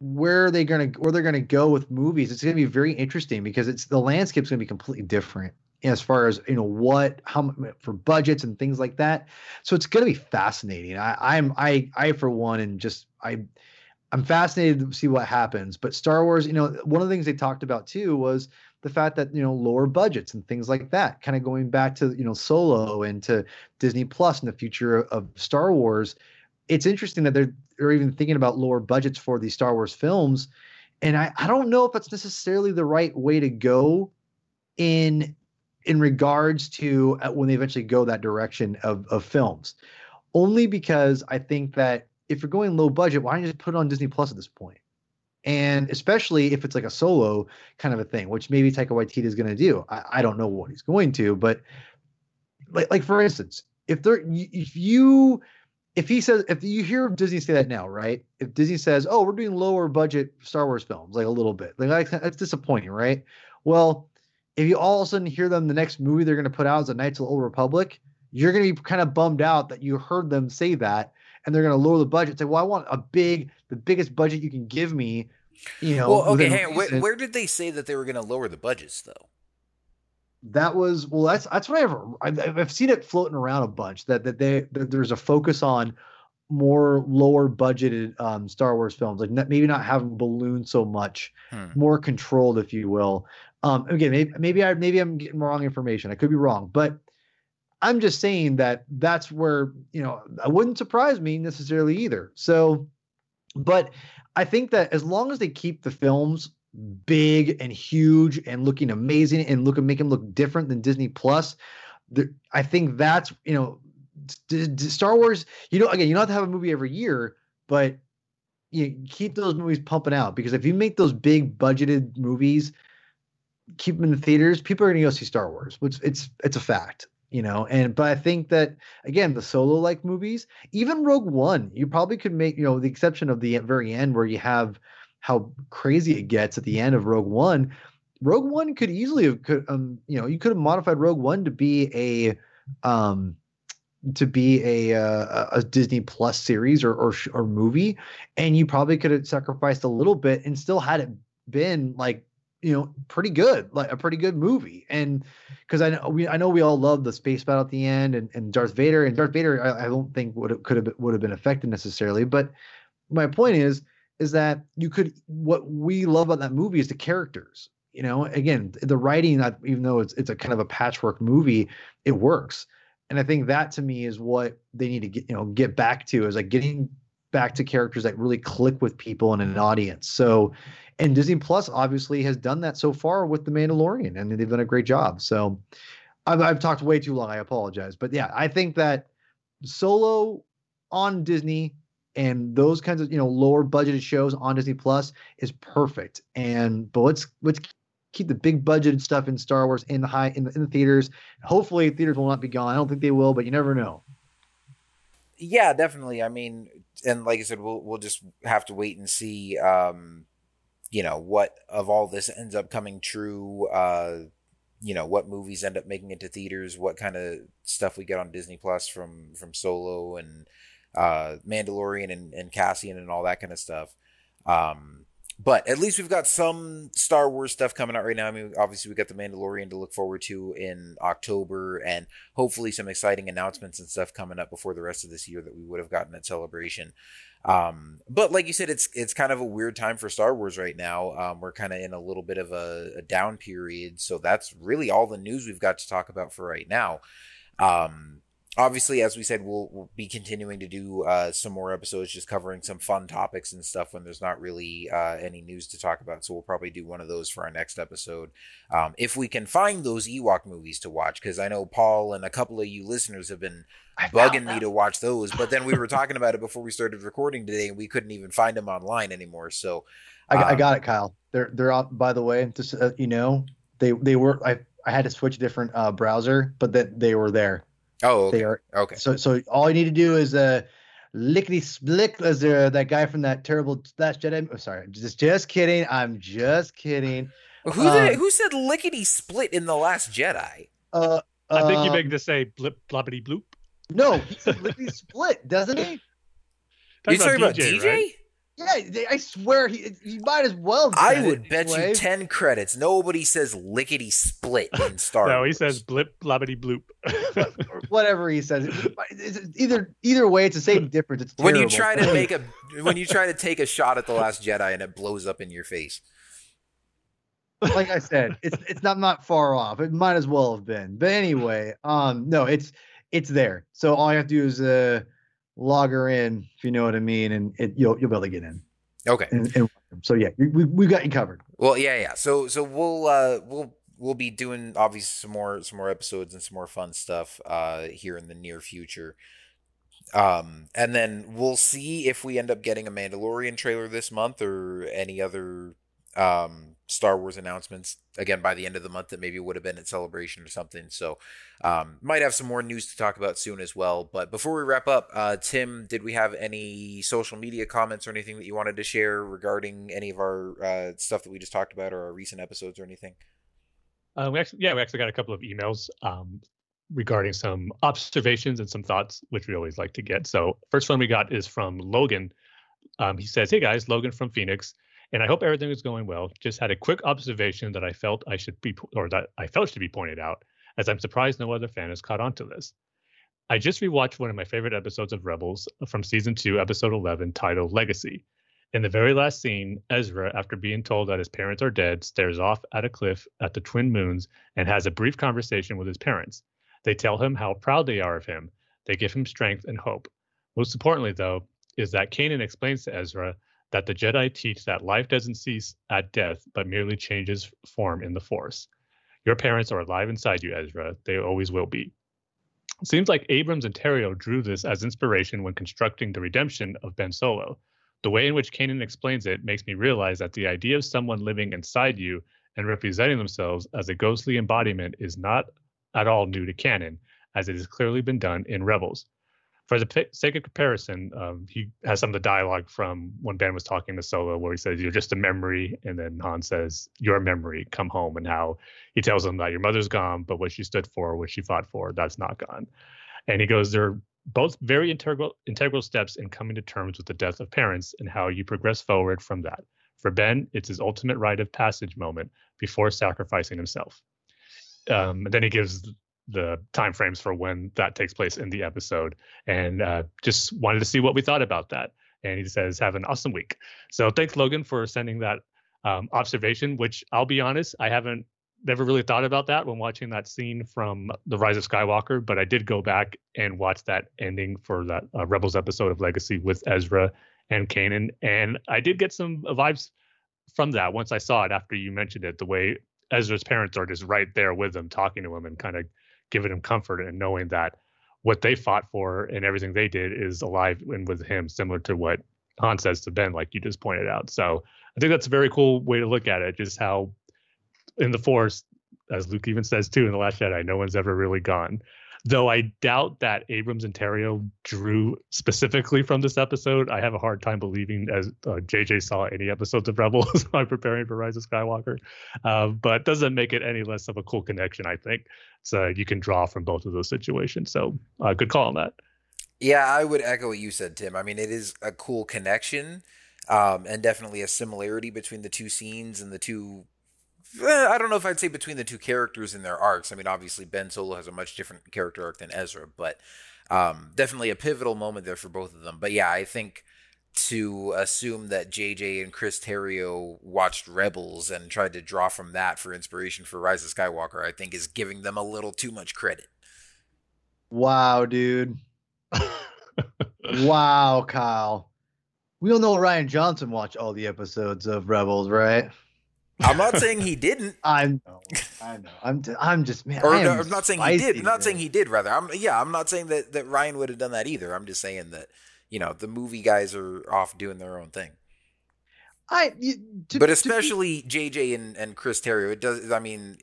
where are they gonna where they're gonna go with movies, it's gonna be very interesting because it's the landscape's gonna be completely different as far as you know what how for budgets and things like that. So it's gonna be fascinating. I, I'm I I for one and just I I'm fascinated to see what happens. But Star Wars, you know, one of the things they talked about too was the fact that you know lower budgets and things like that, kind of going back to you know Solo and to Disney Plus and the future of Star Wars. It's interesting that they're they're even thinking about lower budgets for these Star Wars films, and I I don't know if that's necessarily the right way to go in in regards to uh, when they eventually go that direction of of films, only because I think that if you're going low budget, why don't you just put it on Disney Plus at this point? And especially if it's like a solo kind of a thing, which maybe Taika Waititi is going to do. I, I don't know what he's going to, but like, like for instance, if there, if you, if he says, if you hear Disney say that now, right? If Disney says, "Oh, we're doing lower budget Star Wars films," like a little bit, like that's disappointing, right? Well, if you all of a sudden hear them, the next movie they're going to put out is a Knights of the Old Republic, you're going to be kind of bummed out that you heard them say that and they're going to lower the budget. Say, well, I want a big, the biggest budget you can give me. You know. Well, okay, hey, where, where, did they say that they were going to lower the budgets though? That was well. That's that's what I've I've, I've seen it floating around a bunch that that they that there's a focus on more lower budgeted um, Star Wars films, like maybe not having balloons so much, hmm. more controlled, if you will. Um, again, maybe, maybe I maybe I'm getting wrong information. I could be wrong, but I'm just saying that that's where, you know, it wouldn't surprise me necessarily either. So, but I think that as long as they keep the films big and huge and looking amazing and look and make them look different than Disney Plus, I think that's, you know, d- d- Star Wars, you know, again, you don't have to have a movie every year, but you keep those movies pumping out because if you make those big budgeted movies, keep them in the theaters, people are going to go see Star Wars, which it's it's a fact you know and but i think that again the solo like movies even rogue one you probably could make you know the exception of the very end where you have how crazy it gets at the end of rogue one rogue one could easily have could um you know you could have modified rogue one to be a um, to be a uh, a Disney Plus series or, or or movie, and you probably could have sacrificed a little bit and still had it been like you know pretty good, like a pretty good movie. And because I know we I know we all love the space battle at the end and, and Darth Vader and Darth Vader I, I don't think would could have would have been affected necessarily, but my point is is that you could what we love about that movie is the characters you know? Again the writing even though it's it's a kind of a patchwork movie it works. And i think that to me is what they need to get you know get back to is like getting back to characters that really click with people and an audience so and disney plus obviously has done that so far with the mandalorian and they've done a great job so i've, I've talked way too long i apologize but yeah i think that solo on disney and those kinds of you know lower budgeted shows on disney plus is perfect and but let's let's keep the big budgeted stuff in Star Wars in the high in the, in the theaters. Hopefully, theaters will not be gone. I don't think they will, but you never know. Yeah, definitely. I mean, and like I said, we'll we'll just have to wait and see. Um, you know what of all this ends up coming true. Uh, you know what movies end up making it to theaters. What kind of stuff we get on Disney Plus from from Solo and uh, Mandalorian and, and Cassian and all that kind of stuff. Um, but at least we've got some Star Wars stuff coming out right now. I mean, obviously we got the Mandalorian to look forward to in October, and hopefully some exciting announcements and stuff coming up before the rest of this year that we would have gotten at Celebration. Um, but like you said, it's it's kind of a weird time for Star Wars right now. Um, we're kind of in a little bit of a, a, down period, so that's really all the news we've got to talk about for right now. Um, obviously, as we said, we'll, we'll be continuing to do uh, some more episodes, just covering some fun topics and stuff when there's not really uh, any news to talk about. So we'll probably do one of those for our next episode, um, if we can find those Ewok movies to watch. Because I know Paul and a couple of you listeners have been bugging me to watch those, but then we were talking about it before we started recording today, and we couldn't even find them online anymore. So um, I, I, got it, Kyle. They're they're out. By the way, just uh, you know, they they were. I I had to switch a different uh, browser, but that they were there. Oh, okay. They are okay. So so all you need to do is uh lickety split as uh, that guy from that terrible Last Jedi. Oh, sorry, just just kidding. I'm just kidding. Who um, did, who said lickety split in the Last Jedi? Uh, I think you meant to say blip bloppity bloop. No, he said lickety split, doesn't he? You talking about DJ? DJ? Right? Yeah, they, I swear he he might as well. I would bet anyway. you ten credits. Nobody says lickety split in Star. no, Wars. he says blip blobbity bloop. Whatever he says, it's either either way, it's the same difference. It's when you try to make a when you try to take a shot at the Last Jedi and it blows up in your face. Like I said, it's it's not not far off. It might as well have been. But anyway, um, no, it's it's there. So all you have to do is uh log her in, if you know what I mean, and it, you'll you'll be able to get in. Okay. And, and so yeah, we we got you covered. Well, yeah, yeah. So so we'll uh we'll we'll be doing obviously some more some more episodes and some more fun stuff uh here in the near future. Um and then we'll see if we end up getting a Mandalorian trailer this month or any other um Star Wars announcements again by the end of the month that maybe would have been at Celebration or something. So, um, might have some more news to talk about soon as well. But before we wrap up, uh, Tim, did we have any social media comments or anything that you wanted to share regarding any of our uh, stuff that we just talked about or our recent episodes or anything? Uh, we actually, yeah, we actually got a couple of emails um, regarding some observations and some thoughts, which we always like to get. So, first one we got is from Logan. Um, he says, "Hey guys, Logan from Phoenix." And I hope everything is going well. Just had a quick observation that I felt I should be, or that I felt should be pointed out, as I'm surprised no other fan has caught on to this. I just rewatched one of my favorite episodes of Rebels from season two, episode 11, titled Legacy. In the very last scene, Ezra, after being told that his parents are dead, stares off at a cliff at the Twin Moons and has a brief conversation with his parents. They tell him how proud they are of him. They give him strength and hope. Most importantly, though, is that Kanan explains to Ezra that the Jedi teach that life doesn't cease at death, but merely changes form in the Force. Your parents are alive inside you, Ezra. They always will be. It seems like Abrams and Terrio drew this as inspiration when constructing the redemption of Ben Solo. The way in which Kanan explains it makes me realize that the idea of someone living inside you and representing themselves as a ghostly embodiment is not at all new to canon, as it has clearly been done in Rebels. For the sake of comparison, um, he has some of the dialogue from when Ben was talking to Solo, where he says, "You're just a memory," and then Han says, "Your memory, come home," and how he tells him that your mother's gone, but what she stood for, what she fought for, that's not gone. And he goes, "They're both very integral integral steps in coming to terms with the death of parents and how you progress forward from that. For Ben, it's his ultimate rite of passage moment before sacrificing himself." Um, and then he gives the time frames for when that takes place in the episode. And uh, just wanted to see what we thought about that. And he says have an awesome week. So thanks logan for sending that um, observation which i'll be honest i haven't never really thought about that when watching that scene from the rise of skywalker but i did go back and watch that ending for that uh, rebels episode of legacy with ezra and kanan. And i did get some vibes from that once i saw it after you mentioned it the way ezra's parents are just right there with him talking to him and kind of giving him comfort and knowing that what they fought for and everything they did is alive and with him, similar to what Han says to Ben, like you just pointed out. So I think that's a very cool way to look at it, just how in the Force, as Luke even says too in The Last Jedi, no one's ever really gone. Though I doubt that Abrams and Terrio drew specifically from this episode, I have a hard time believing as uh, JJ saw any episodes of Rebels while preparing for Rise of Skywalker. Uh, but doesn't make it any less of a cool connection, I think. So you can draw from both of those situations. So uh, good call on that. Yeah, I would echo what you said, Tim. I mean, it is a cool connection um, and definitely a similarity between the two scenes and the two I don't know if I'd say between the two characters in their arcs. I mean, obviously Ben Solo has a much different character arc than Ezra, but um, definitely a pivotal moment there for both of them. But yeah, I think to assume that JJ and Chris Terrio watched Rebels and tried to draw from that for inspiration for Rise of Skywalker, I think is giving them a little too much credit. Wow, dude. wow, Kyle. We all know Rian Johnson watched all the episodes of Rebels, right? I'm not saying he didn't. I know. I know. I'm. I'm just man. Or no, I'm not saying he did. I'm not saying he did. Rather, I'm. Yeah, I'm not saying that that Rian would have done that either. I'm just saying that you know the movie guys are off doing their own thing. I. To, but especially be, JJ and and Chris Terrio. It does. I mean.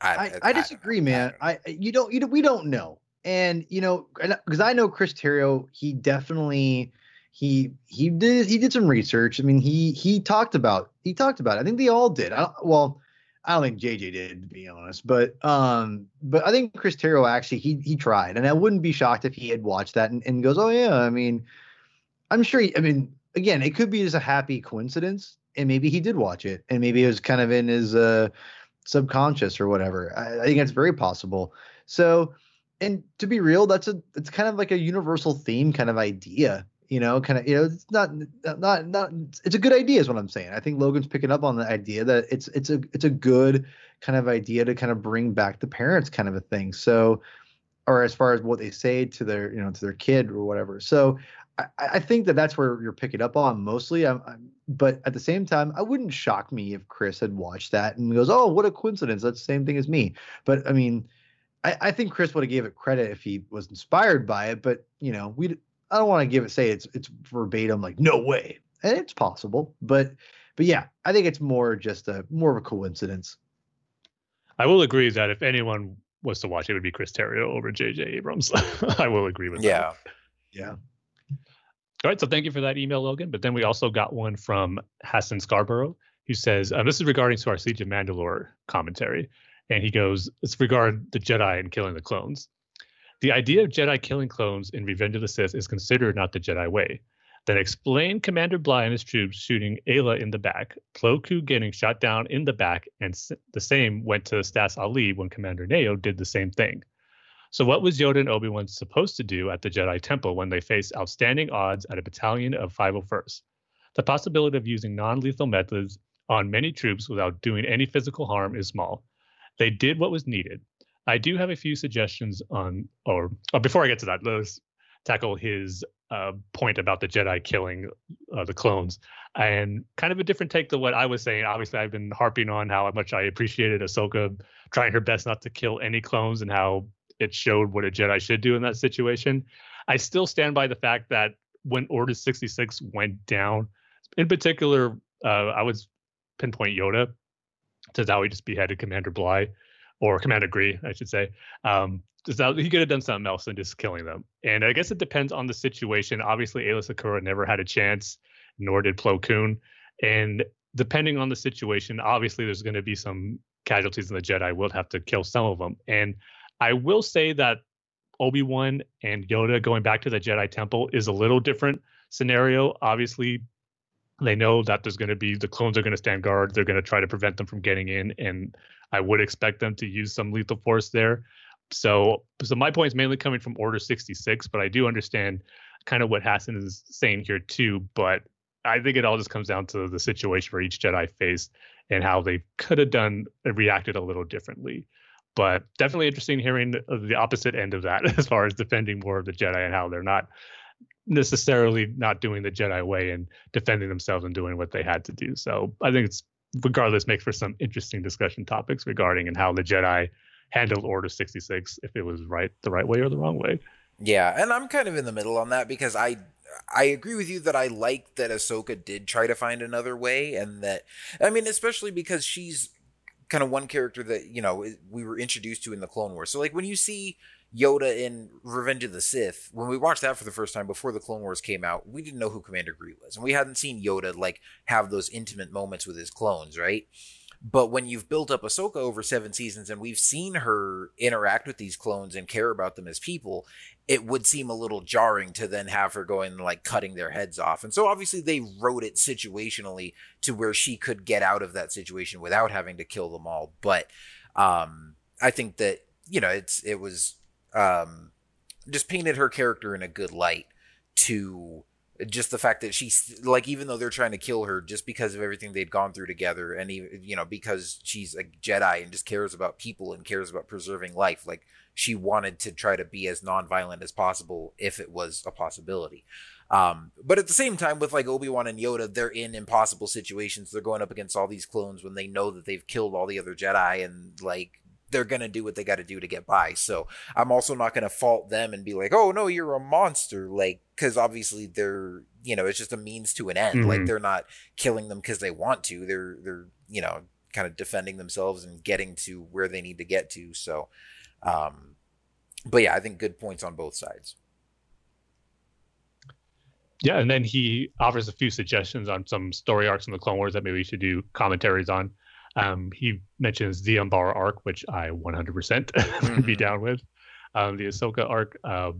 I, I, I disagree, man. I, you don't you we don't know, and you know because I know Chris Terrio. He definitely he he did he did some research. I mean, he he talked about he talked about. It. I think they all did. I well, I don't think JJ did to be honest, but um, but I think Chris Terrio actually he he tried, and I wouldn't be shocked if he had watched that and, and goes, oh yeah. I mean, I'm sure. He, I mean, again, it could be just a happy coincidence, and maybe he did watch it, and maybe it was kind of in his uh subconscious or whatever. I, I think that's very possible. So and to be real, that's a it's kind of like a universal theme kind of idea you know kind of you know it's not not not it's a good idea is what i'm saying. I think logan's picking up on the idea that it's it's a it's a good kind of idea to kind of bring back the parents kind of a thing. So or as far as what they say to their you know to their kid or whatever. So i, I think that that's where you're picking up on mostly. I'm, I'm, but at the same time i wouldn't shock me if chris had watched that and goes oh what a coincidence. That's the same thing as me. But i mean I, I think Chris would have gave it credit if he was inspired by it, but you know, we I don't want to give it say it's it's verbatim like no way, and it's possible, but but yeah, I think it's more just a more of a coincidence. I will agree that if anyone was to watch, it would be Chris Terrio over J.J. Abrams. I will agree with yeah. that. Yeah. Yeah. All right. So thank you for that email, Logan. But then we also got one from Hassan Scarborough, who says, um, This is regarding to our Siege of Mandalore commentary. And he goes, It's regard the Jedi and killing the clones. The idea of Jedi killing clones in Revenge of the Sith is considered not the Jedi way. Then explain Commander Bly and his troops shooting Aayla in the back, Plo Koon getting shot down in the back, and the same went to Stass Allie when Commander Neyo did the same thing. So, what was Yoda and Obi Wan supposed to do at the Jedi Temple when they faced outstanding odds at a battalion of 501st? The possibility of using non lethal methods on many troops without doing any physical harm is small. They did what was needed. I do have a few suggestions on, or, or before I get to that, let's tackle his uh, point about the Jedi killing uh, the clones, and kind of a different take to what I was saying. Obviously, I've been harping on how much I appreciated Ahsoka trying her best not to kill any clones, and how it showed what a Jedi should do in that situation. I still stand by the fact that when Order 66 went down, in particular, uh, I would pinpoint Yoda to how he just beheaded Commander Bly or Commander Gree, I should say. Um, he could have done something else than just killing them. And I guess it depends on the situation. Obviously, Aayla Secura never had a chance, nor did Plo Koon. And depending on the situation, obviously there's going to be some casualties in the Jedi. We'll have to kill some of them. And I will say that Obi Wan and Yoda going back to the Jedi Temple is a little different scenario. Obviously, they know that there's going to be the clones are going to stand guard. They're going to try to prevent them from getting in, and I would expect them to use some lethal force there. So, so my point is mainly coming from Order 66, but I do understand kind of what Hassan is saying here too. But I think it all just comes down to the situation where each Jedi faced and how they could have done reacted a little differently. But definitely interesting hearing the opposite end of that as far as defending more of the Jedi and how they're not necessarily not doing the Jedi way and defending themselves and doing what they had to do. So I think it's regardless makes for some interesting discussion topics regarding and how the Jedi handled Order 66 if it was right the right way or the wrong way. Yeah, and I'm kind of in the middle on that because I I agree with you that I like that Ahsoka did try to find another way and that I mean especially because she's kind of one character that you know we were introduced to in the Clone Wars. So like when you see Yoda in Revenge of the Sith, when we watched that for the first time before the Clone Wars came out, we didn't know who Commander Gree was, and we hadn't seen Yoda like have those intimate moments with his clones, right? But when you've built up Ahsoka over seven seasons and we've seen her interact with these clones and care about them as people, it would seem a little jarring to then have her going like cutting their heads off. And so obviously they wrote it situationally to where she could get out of that situation without having to kill them all. But um, I think that, you know, it's it was um, just painted her character in a good light to just the fact that she's like even though they're trying to kill her just because of everything they'd gone through together and even you know because she's a jedi and just cares about people and cares about preserving life like she wanted to try to be as nonviolent as possible if it was a possibility. Um, but at the same time with like obi-wan and yoda they're in impossible situations. They're going up against all these clones when they know that they've killed all the other jedi and like they're going to do what they got to do to get by. So I'm also not going to fault them and be like, oh, no, you're a monster. Like, because obviously they're, you know, it's just a means to an end. Mm-hmm. Like, they're not killing them because they want to. They're, they're, you know, kind of defending themselves and getting to where they need to get to. So, um, but yeah, I think good points on both sides. Yeah, and then he offers a few suggestions on some story arcs in the Clone Wars that maybe we should do commentaries on. Um, he mentions the Umbara arc, which I 100% mm-hmm. be down with. Um, the Ahsoka arc, uh,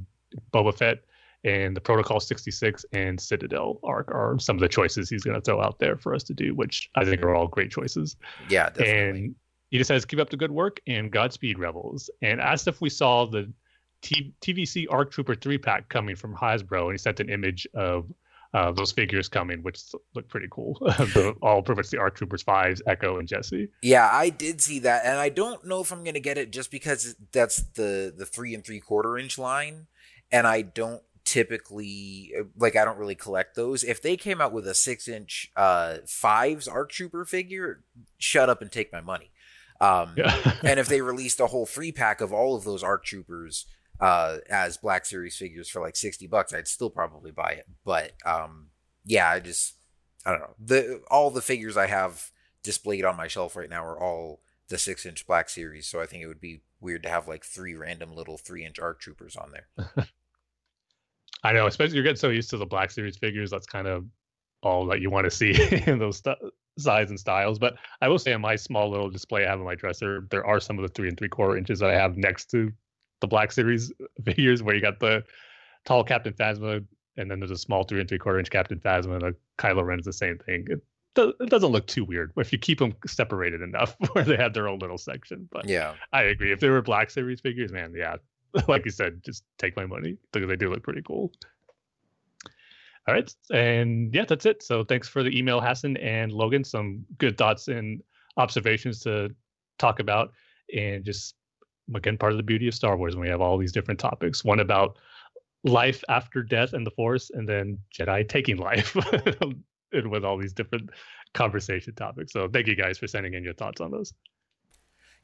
Boba Fett, and the Protocol 66 and Citadel arc are some of the choices he's going to throw out there for us to do, which I think are all great choices. Yeah, definitely. And he just says, keep up the good work and Godspeed, Rebels. And asked if we saw the T- TVC ARC Trooper 3 pack coming from Hasbro, and he sent an image of uh, those figures coming, which look pretty cool. the, all pretty much the ARC Troopers fives, Echo and Jesse. Yeah, I did see that, and I don't know if I'm gonna get it just because that's the the three and three quarter inch line, and I don't typically like I don't really collect those. If they came out with a six inch uh fives ARC Trooper figure, shut up and take my money. Um, yeah. and if they released a whole free pack of all of those ARC Troopers uh, as Black Series figures for like 60 bucks, I'd still probably buy it. But um, yeah, I just, I don't know. The All the figures I have displayed on my shelf right now are all the six inch Black Series. So I think it would be weird to have like three random little three inch ARC Troopers on there. I know, especially you're getting so used to the Black Series figures. That's kind of all that you want to see in those st- size and styles. But I will say, in my small little display I have in my dresser, there are some of the three and three quarter inches that I have next to the Black Series figures where you got the tall Captain Phasma, and then there's a small three and three quarter inch Captain Phasma, and a Kylo Ren is the same thing. It, it doesn't look too weird if you keep them separated enough where they have their own little section. But yeah, I agree. If they were Black Series figures, man, yeah, like you said, just take my money because they do look pretty cool. All right, and yeah, that's it. So thanks for the email, Hassan and Logan. Some good thoughts and observations to talk about, and just again part of the beauty of Star Wars when we have all these different topics. One about life after death and the Force, and then Jedi taking life, and with all these different conversation topics. So thank you guys for sending in your thoughts on those.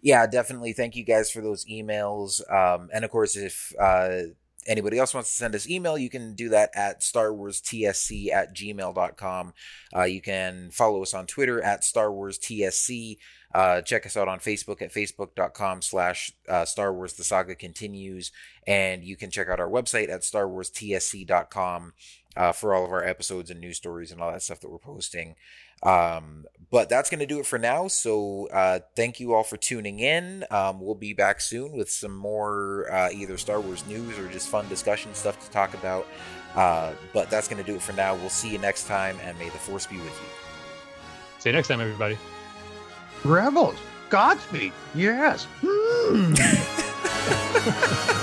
Yeah, definitely. Thank you guys for those emails. Um, and of course, if uh, anybody else wants to send us email, you can do that at Star Wars TSC at gmail.com. Uh, you can follow us on Twitter at Star Wars TSC. Uh, check us out on Facebook at facebook.com slash uh, Star Wars The Saga Continues. And you can check out our website at starwarstsc.com uh, for all of our episodes and news stories and all that stuff that we're posting. Um, but that's going to do it for now. So uh, thank you all for tuning in. Um, we'll be back soon with some more uh, either Star Wars news or just fun discussion stuff to talk about. Uh, but that's going to do it for now. We'll see you next time, and may the Force be with you. See you next time, everybody. Rebels, Godspeed, yes. Hmm.